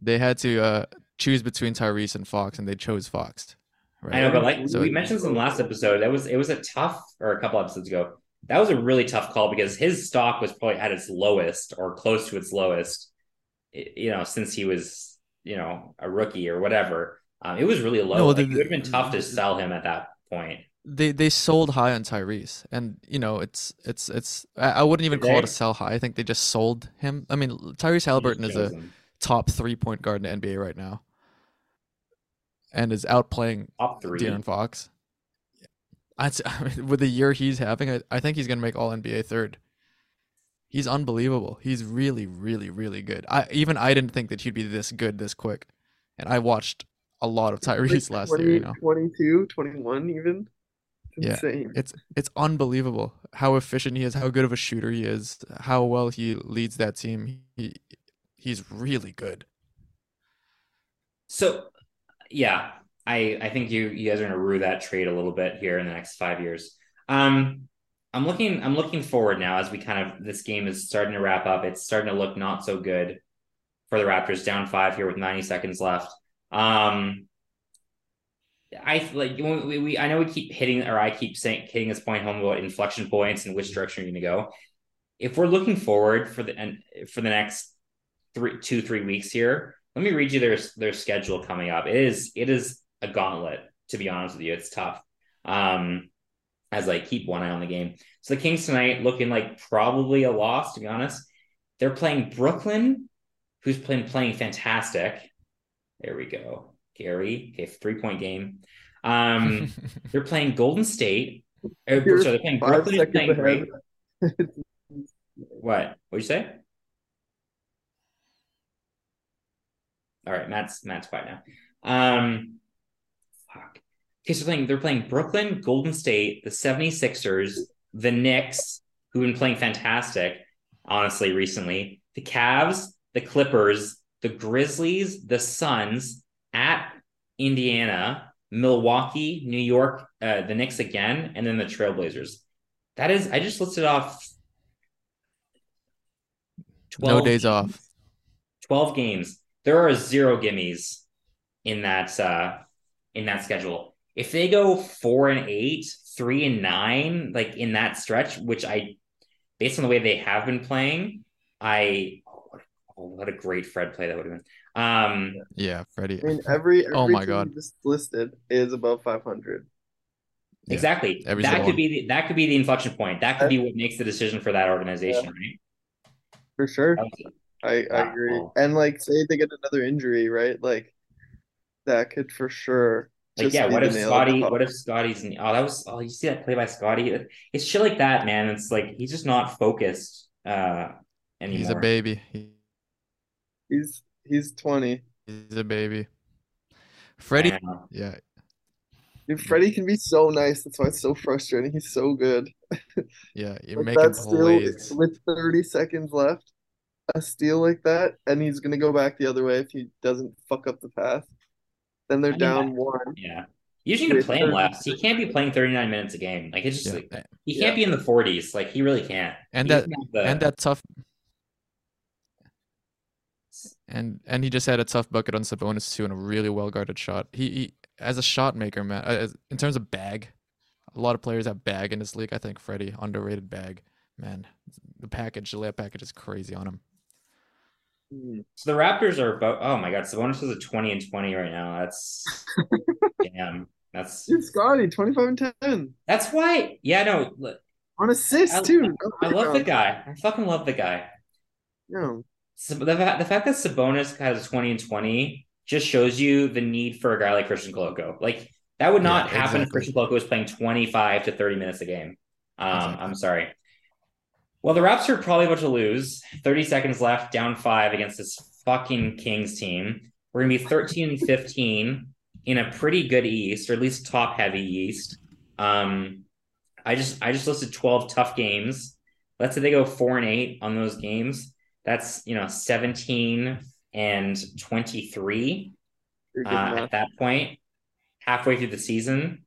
They had to uh, choose between Tyrese and Fox, and they chose Fox. Right? I know, but like so we mentioned in the last episode, that was it was a tough or a couple episodes ago that was a really tough call because his stock was probably at its lowest or close to its lowest, you know, since he was, you know, a rookie or whatever. Um, it was really low. No, like, it would have been tough to sell him at that point. They they sold high on Tyrese, and you know it's it's it's. I wouldn't even call it a sell high. I think they just sold him. I mean, Tyrese Haliburton is a him. top three point guard in the NBA right now, and is outplaying top three. De'Aaron Fox. I, mean, with the year he's having, I, I think he's going to make All NBA third. He's unbelievable. He's really, really, really good. I even I didn't think that he'd be this good this quick, and I watched a lot of Tyrese like last 20, year. You know, 22, 21 even. It's insane. Yeah, it's it's unbelievable how efficient he is, how good of a shooter he is, how well he leads that team. He he's really good. So, yeah, I I think you you guys are gonna rue that trade a little bit here in the next five years. Um, I'm looking I'm looking forward now as we kind of this game is starting to wrap up. It's starting to look not so good for the Raptors, down five here with 90 seconds left. Um, I like we, we I know we keep hitting or I keep saying hitting this point home about inflection points and which direction you're going to go. If we're looking forward for the and for the next three two three weeks here, let me read you their their schedule coming up. It is it is a gauntlet, to be honest with you. It's tough. Um, as I keep one eye on the game. So the Kings tonight looking like probably a loss, to be honest. They're playing Brooklyn, who's been playing fantastic. There we go. Gary, okay, three point game. Um, they're playing Golden State. Or, sorry, they're playing Brooklyn is playing great. what? What'd you say? All right, Matt's Matt's quiet now. Um, fuck. They're playing, they're playing Brooklyn, Golden State, the 76ers, the Knicks, who've been playing fantastic, honestly, recently, the Cavs, the Clippers, the Grizzlies, the Suns at Indiana, Milwaukee, New York, uh, the Knicks again, and then the Trailblazers. That is, I just listed off 12 no days games, off. 12 games. There are zero gimmies in that uh, in that schedule. If they go four and eight, three and nine, like in that stretch, which I, based on the way they have been playing, I, oh, what a great Fred play that would have been. Um, yeah, Freddie. I mean, every, every oh my god, just listed is above five hundred. Exactly. Yeah, that could one. be the, that could be the inflection point. That could be what makes the decision for that organization, yeah. right? For sure. I, I agree. And like, say they get another injury, right? Like, that could for sure like, yeah, what if Scottie? What if Scottie's? Oh, that was. Oh, you see that play by Scottie? It's shit like that, man. It's like he's just not focused uh anymore. He's a baby. He's he's twenty. He's a baby. Freddie, yeah. Dude, Freddie can be so nice. That's why it's so frustrating. He's so good. Yeah, you're like making plays with thirty seconds left. A steal like that, and he's gonna go back the other way if he doesn't fuck up the pass. Then they're I mean, down one. Yeah. You just need to play him less. He can't be playing 39 minutes a game. Like it's just yeah. like he can't yeah. be in the 40s. Like he really can't. And that the... and that tough and and he just had a tough bucket on Sabonis too, and a really well guarded shot. He, he as a shot maker, man. Uh, as, in terms of bag, a lot of players have bag in this league. I think Freddie underrated bag. Man, the package, the layup package is crazy on him. Hmm. So the Raptors are about. Oh my God, Sabonis is a twenty and twenty right now. That's damn. That's Dude, Scottie, twenty five and ten. That's why. Yeah, no. On assists too. I, I love the guy. I fucking love the guy. No. So the, the fact that Sabonis has 20 and 20 just shows you the need for a guy like Christian Koloko. Like that would not yeah, happen exactly. if Christian Koloko was playing 25 to 30 minutes a game. Um, exactly. I'm sorry. Well, the Raps are probably about to lose. 30 seconds left, down five against this fucking Kings team. We're gonna be 13 and 15 in a pretty good East, or at least top heavy East. Um, I just I just listed 12 tough games. Let's say they go four and eight on those games that's you know 17 and 23 uh, at that point halfway through the season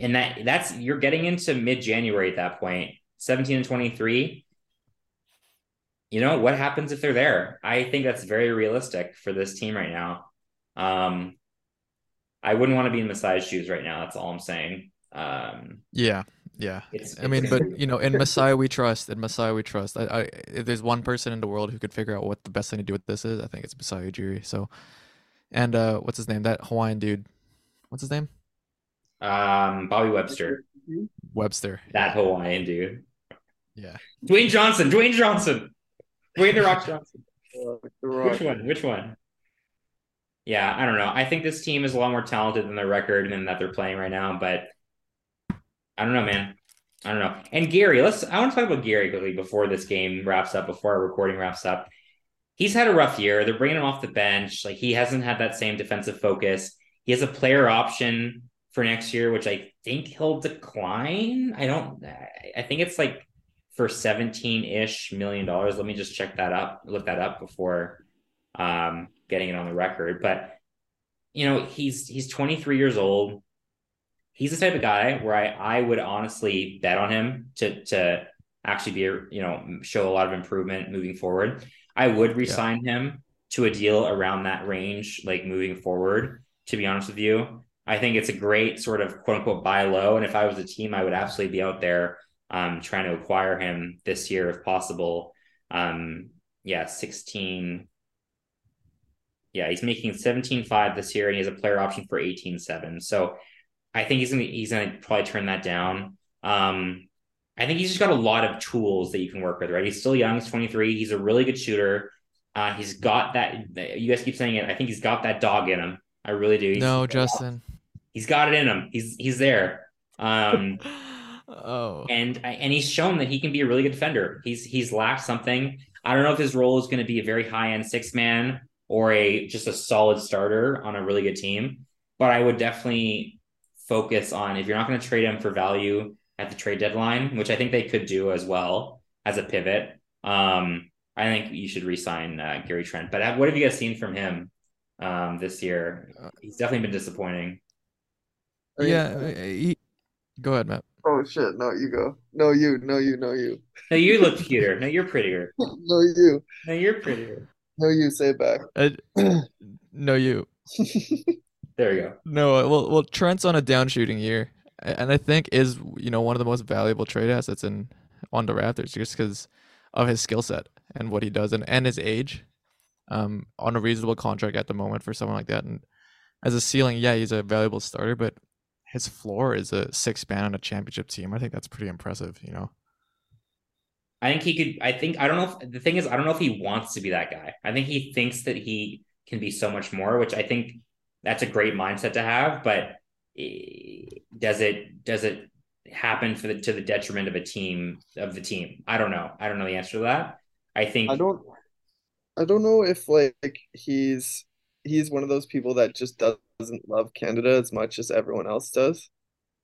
and that that's you're getting into mid-january at that point 17 and 23 you know what happens if they're there i think that's very realistic for this team right now um i wouldn't want to be in Masai's shoes right now that's all i'm saying um yeah yeah, it's, I mean, but you know, in Masai we trust. In Masai we trust. I, I, if there's one person in the world who could figure out what the best thing to do with this is, I think it's Masai Ujiri. So, and uh, what's his name? That Hawaiian dude. What's his name? Um, Bobby Webster. Webster. That Hawaiian dude. Yeah. Dwayne Johnson. Dwayne Johnson. Dwayne the Rock Johnson. Which one? Which one? Yeah, I don't know. I think this team is a lot more talented than their record and that they're playing right now, but I don't know, man. I don't know. And Gary, let's. I want to talk about Gary quickly before this game wraps up, before our recording wraps up. He's had a rough year. They're bringing him off the bench. Like he hasn't had that same defensive focus. He has a player option for next year, which I think he'll decline. I don't. I think it's like for seventeen ish million dollars. Let me just check that up. Look that up before um, getting it on the record. But you know, he's he's twenty three years old he's the type of guy where I I would honestly bet on him to to actually be a, you know show a lot of improvement moving forward. I would resign yeah. him to a deal around that range, like moving forward. To be honest with you, I think it's a great sort of quote unquote buy low. And if I was a team, I would absolutely be out there um, trying to acquire him this year if possible. Um, yeah, 16. Yeah, he's making 17.5 this year and he has a player option for 18.7. So I think he's gonna he's gonna probably turn that down. Um, I think he's just got a lot of tools that you can work with. Right, he's still young. He's 23. He's a really good shooter. Uh, he's got that. You guys keep saying it. I think he's got that dog in him. I really do. He's, no, Justin. He's got it in him. He's he's there. Um, oh, and and he's shown that he can be a really good defender. He's he's lacked something. I don't know if his role is going to be a very high end six man or a just a solid starter on a really good team. But I would definitely focus on if you're not going to trade him for value at the trade deadline, which I think they could do as well as a pivot. Um, I think you should resign uh, Gary Trent. But what have you guys seen from him um, this year? He's definitely been disappointing. Yeah, he... go ahead, Matt. Oh shit! No, you go. No, you. No, you. No, you. No, you look cuter. No, you're prettier. no, you. No, you're prettier. No, you. Say it back. Uh, no, you. There you go. No, uh, well, well, Trent's on a down shooting year, and I think is you know one of the most valuable trade assets in on the Raptors just because of his skill set and what he does and, and his age. Um, on a reasonable contract at the moment for someone like that, and as a ceiling, yeah, he's a valuable starter, but his floor is a six man on a championship team. I think that's pretty impressive, you know. I think he could. I think I don't know. If, the thing is, I don't know if he wants to be that guy. I think he thinks that he can be so much more, which I think that's a great mindset to have, but eh, does it does it happen for the to the detriment of a team of the team? I don't know. I don't know the answer to that. I think I don't I don't know if like he's he's one of those people that just doesn't love Canada as much as everyone else does.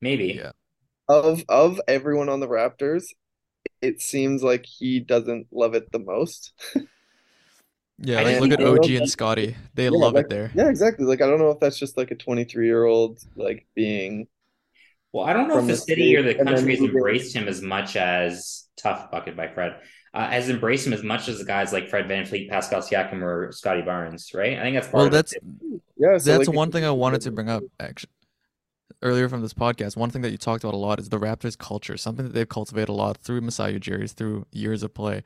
Maybe. Yeah. Of of everyone on the Raptors, it seems like he doesn't love it the most. Yeah, like, look at OG and Scottie. They yeah, love like, it there. Yeah, exactly. Like I don't know if that's just like a 23 year old like being. Well, I don't know if the, the city or the country has embraced him as much as Tough Bucket by Fred uh, has embraced him as much as the guys like Fred VanVleet, Pascal Siakam, or Scottie Barnes, right? I think that's well. that's yeah. So that's like, one thing I wanted to bring up actually earlier from this podcast. One thing that you talked about a lot is the Raptors culture, something that they've cultivated a lot through Masai Ujiri, through years of play.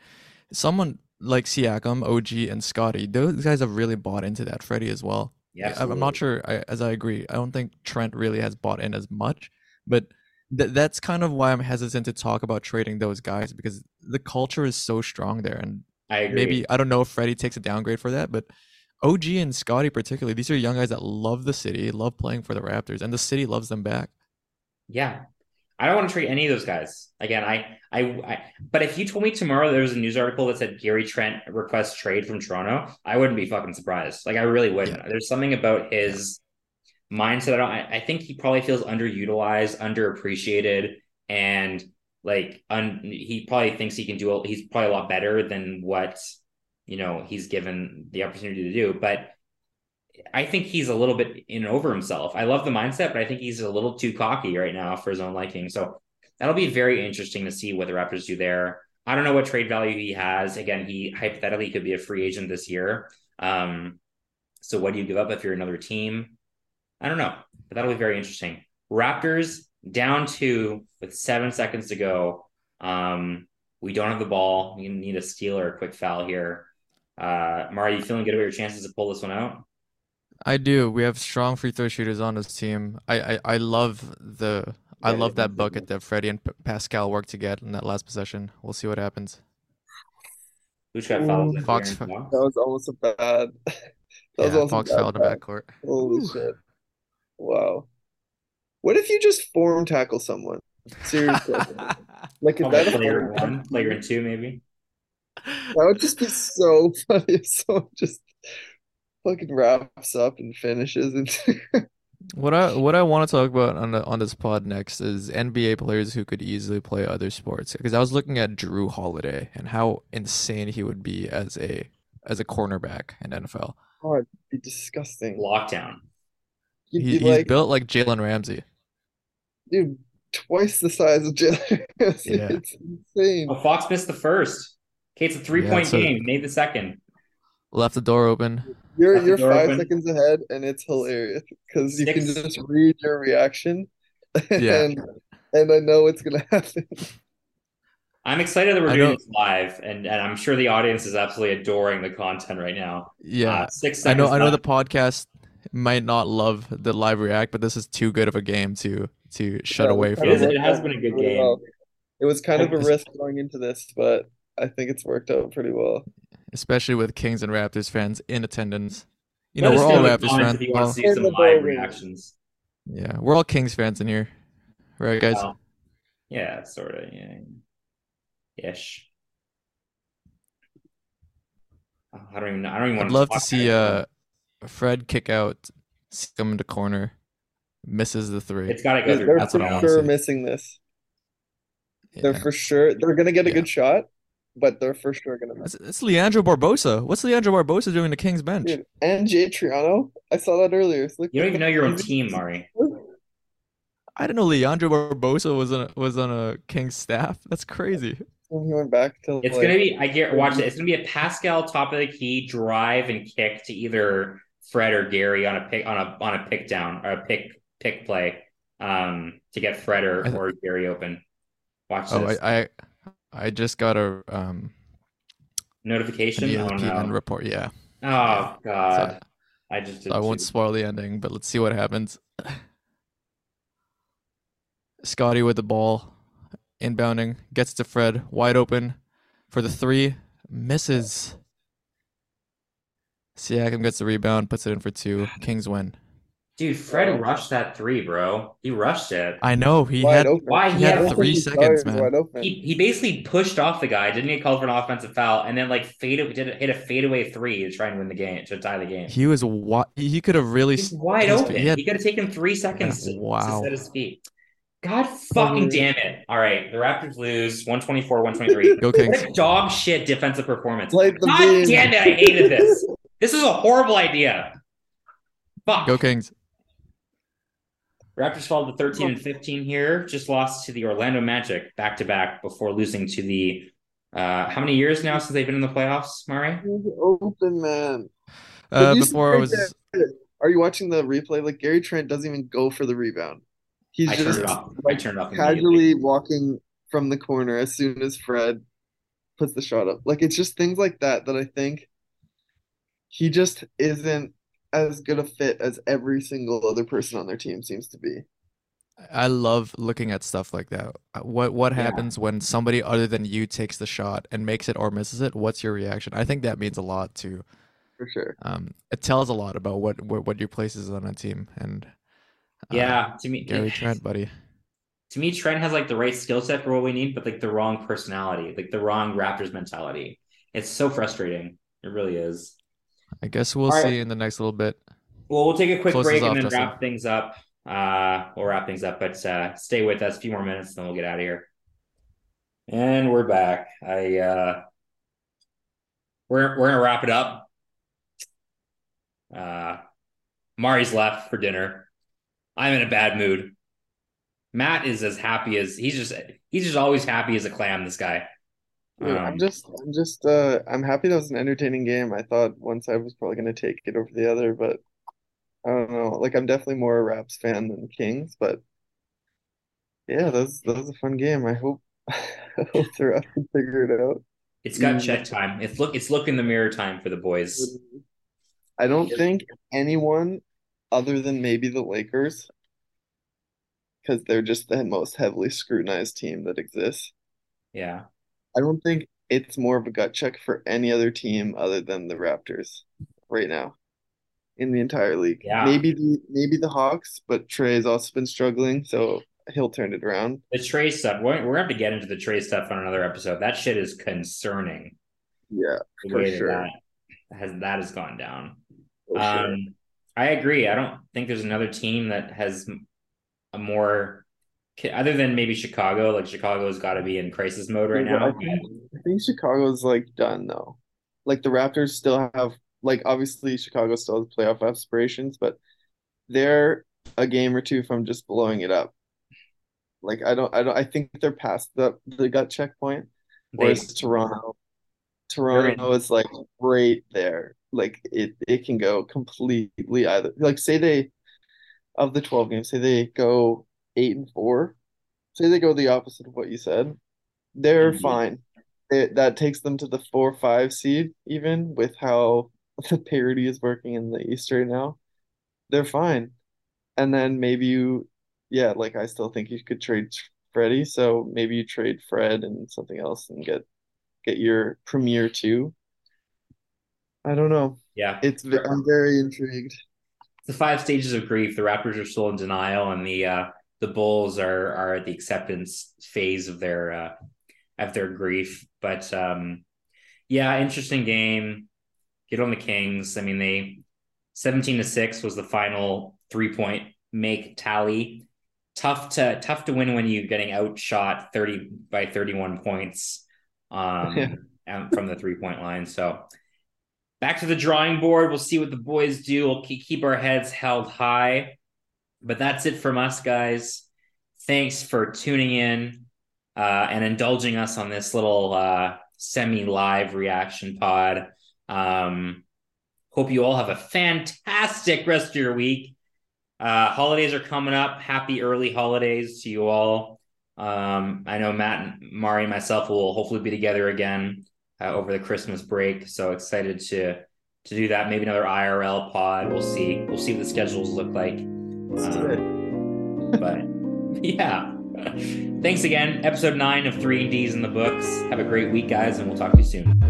Someone like Siakam, OG, and Scottie, those guys have really bought into that. Freddie as well. Yeah, I'm not sure. I, as I agree, I don't think Trent really has bought in as much, but th- that's kind of why I'm hesitant to talk about trading those guys because the culture is so strong there, and I maybe I don't know if Freddie takes a downgrade for that, but OG and Scottie particularly, these are young guys that love the city, love playing for the Raptors, and the city loves them back. Yeah, I don't want to trade any of those guys. Again, I, I, I, but if you told me tomorrow there was a news article that said Gary Trent requests trade from Toronto, I wouldn't be fucking surprised. Like I really wouldn't. Yeah. There's something about his mindset. I. I, think he probably feels underutilized, underappreciated, and like un, he probably thinks he can do. He's probably a lot better than what you know he's given the opportunity to do. But I think he's a little bit in over himself. I love the mindset, but I think he's a little too cocky right now for his own liking. So that'll be very interesting to see what the Raptors do there. I don't know what trade value he has. Again, he hypothetically could be a free agent this year. Um, so what do you give up if you're another team? I don't know, but that'll be very interesting. Raptors down two with seven seconds to go. Um, we don't have the ball. We need a steal or a quick foul here. Uh, Mari, you feeling good about your chances to pull this one out? I do. We have strong free throw shooters on this team. I I, I love the I yeah, love that bucket that Freddie and P- Pascal worked to get in that last possession. We'll see what happens. Who's got fouled? Fox. That was almost a bad. That yeah, Fox fouled in backcourt. Holy Ooh. shit! Wow. What if you just form tackle someone? Seriously. like is that player one, player two, maybe? That would just be so funny if someone just fucking wraps up and finishes and what I what I want to talk about on the, on this pod next is NBA players who could easily play other sports because I was looking at Jrue Holiday and how insane he would be as a as a cornerback in NFL. Oh, it'd be disgusting. Lockdown. He, he's like, built like Jalen Ramsey. Dude, twice the size of Jalen Ramsey. Yeah. It's insane. Oh, Fox missed the first. Kate's a three yeah, point so game. Made the second. Left the door open. You're you're five open. seconds ahead, and it's hilarious because you can just read your reaction. Yeah. And, and I know it's gonna happen. I'm excited that we're I doing know. this live, and, and I'm sure the audience is absolutely adoring the content right now. Yeah, uh, six. I know. I know the podcast might not love the live react, but this is too good of a game to to shut yeah, away from. It, is, it has been a good game. Well. It was kind of a risk going into this, but I think it's worked out pretty well. Especially with Kings and Raptors fans in attendance. You know, we're all Raptors fans. If you want to see some live reactions. Yeah, we're all Kings fans in here, right, guys? Well, yeah, sort of. Yeah, ish. I don't even. Know. I don't even. Want I'd love to see uh, Fred kick out, come into corner, misses the three. It's got to go through. They're That's for sure missing this. Yeah. They're for sure. They're gonna get a yeah. good shot, but they're for sure gonna miss. It's, it's Leandro Barbosa. What's Leandro Barbosa doing the Kings bench? Dude, and Jay Triano. I saw that earlier. Like, you don't even know your own team, Mari. I didn't know Leandro Barbosa was on a, was on a Kings staff. That's crazy. When he went back to it's like, gonna be. I get watch it. Mm-hmm. It's gonna be a Pascal top of the key drive and kick to either Fred or Gary on a pick on a on a pick down or a pick pick play um to get Fred or, or Gary open. Watch oh, this. I, I I just got a um notification. An oh, no. report. Yeah. Oh god. So, I just I won't spoil the ending, but let's see what happens. Scottie with the ball, inbounding, gets to Fred, wide open for the three, misses. Siakam gets the rebound, puts it in for two. Kings win. Dude, Fred rushed that three, bro. He rushed it. I know. He wide had open. why he, he had, had three seconds, man. He, he basically pushed off the guy, didn't get called for an offensive foul, and then like faded did hit a fadeaway three to try and win the game to tie the game. He was wide. He could have really wide open. He, had, he, could have taken three seconds yeah, to, wow. to set his feet. God fucking damn it. All right. The Raptors lose 124, 123. Go Kings. dog shit defensive performance. Like God damn it. I hated this. this is a horrible idea. Fuck. Go Kings. Raptors fall to 13 and 15 here. Just lost to the Orlando Magic back to back before losing to the. Uh, how many years now since they've been in the playoffs, Murray? Open man. Uh, before I was. Are you watching the replay? Like Gary Trent doesn't even go for the rebound. He's I just turned it. I turned off casually walking from the corner as soon as Fred puts the shot up. Like it's just things like that that I think he just isn't as good a fit as every single other person on their team seems to be. I love looking at stuff like that. Uh, what what yeah. happens when somebody other than you takes the shot and makes it or misses it? What's your reaction? I think that means a lot too. For sure. Um, it tells a lot about what what, what your place is on a team, and uh, yeah, to me, Gary Trent, buddy. To me, Trent has like the right skill set for what we need, but like the wrong personality, like the wrong Raptors mentality. It's so frustrating. It really is. I guess we'll All see right. in the next little bit. Well, we'll take a quick Close break and then Justin. wrap things up. Uh, we'll wrap things up, but uh, stay with us a few more minutes, then we'll get out of here. And we're back. I uh, we're we're gonna wrap it up. Uh, Mari's left for dinner. I'm in a bad mood. Matt is as happy as he's just he's just always happy as a clam. This guy. Um, I'm just I'm just uh I'm happy that was an entertaining game. I thought one side was probably going to take it over the other, but I don't know. Like I'm definitely more a Raps fan than Kings, but yeah, that was that was a fun game. I hope I hope the Raps can figure it out. It's got mm. check time. It's look it's look in the mirror time for the boys. I don't think anyone other than maybe the Lakers, because they're just the most heavily scrutinized team that exists. Yeah. I don't think it's more of a gut check for any other team other than the Raptors right now in the entire league. Yeah. Maybe the maybe the Hawks, but Trae has also been struggling, so he'll turn it around. The Trae stuff, we're, we're gonna have to get into the Trae stuff on another episode. That shit is concerning. Yeah, for sure. That has that has gone down. For um, sure. I agree. I don't think there's another team that has a more other than maybe Chicago. Like Chicago's got to be in crisis mode right now. I think, I think Chicago's like done though. Like the Raptors still have like obviously Chicago still has playoff aspirations, but they're a game or two from just blowing it up. Like I don't I don't I think they're past the the gut checkpoint. Whereas they, Toronto Toronto is like right there like it it can go completely either like say they of the 12 games say they go 8 and 4 say they go the opposite of what you said they're mm-hmm. fine it, that takes them to the 4 5 seed even with how the parity is working in the east right now they're fine and then maybe you yeah like i still think you could trade freddie so maybe you trade fred and something else and get get your premier two I don't know. Yeah, it's I'm very intrigued. The five stages of grief. The Raptors are still in denial, and the uh, the Bulls are are at the acceptance phase of their uh, of their grief. But um, yeah, interesting game. Get on the Kings. I mean, they seventeen to six was the final three point make tally. Tough to tough to win when you're getting outshot thirty by thirty one points um, yeah. from the three point line. So back to the drawing board. We'll see what the boys do. We'll keep our heads held high. But that's it from us, guys. Thanks for tuning in uh, and indulging us on this little uh, semi live reaction pod. Um, hope you all have a fantastic rest of your week. Uh, holidays are coming up. Happy early holidays to you all. Um, I know Matt and Mari and myself will hopefully be together again uh, over the Christmas break. So excited to to do that. Maybe another IRL pod. We'll see. We'll see what the schedules look like. Um, but yeah. Thanks again. Episode nine of 3Ds in the books. Have a great week, guys, and we'll talk to you soon.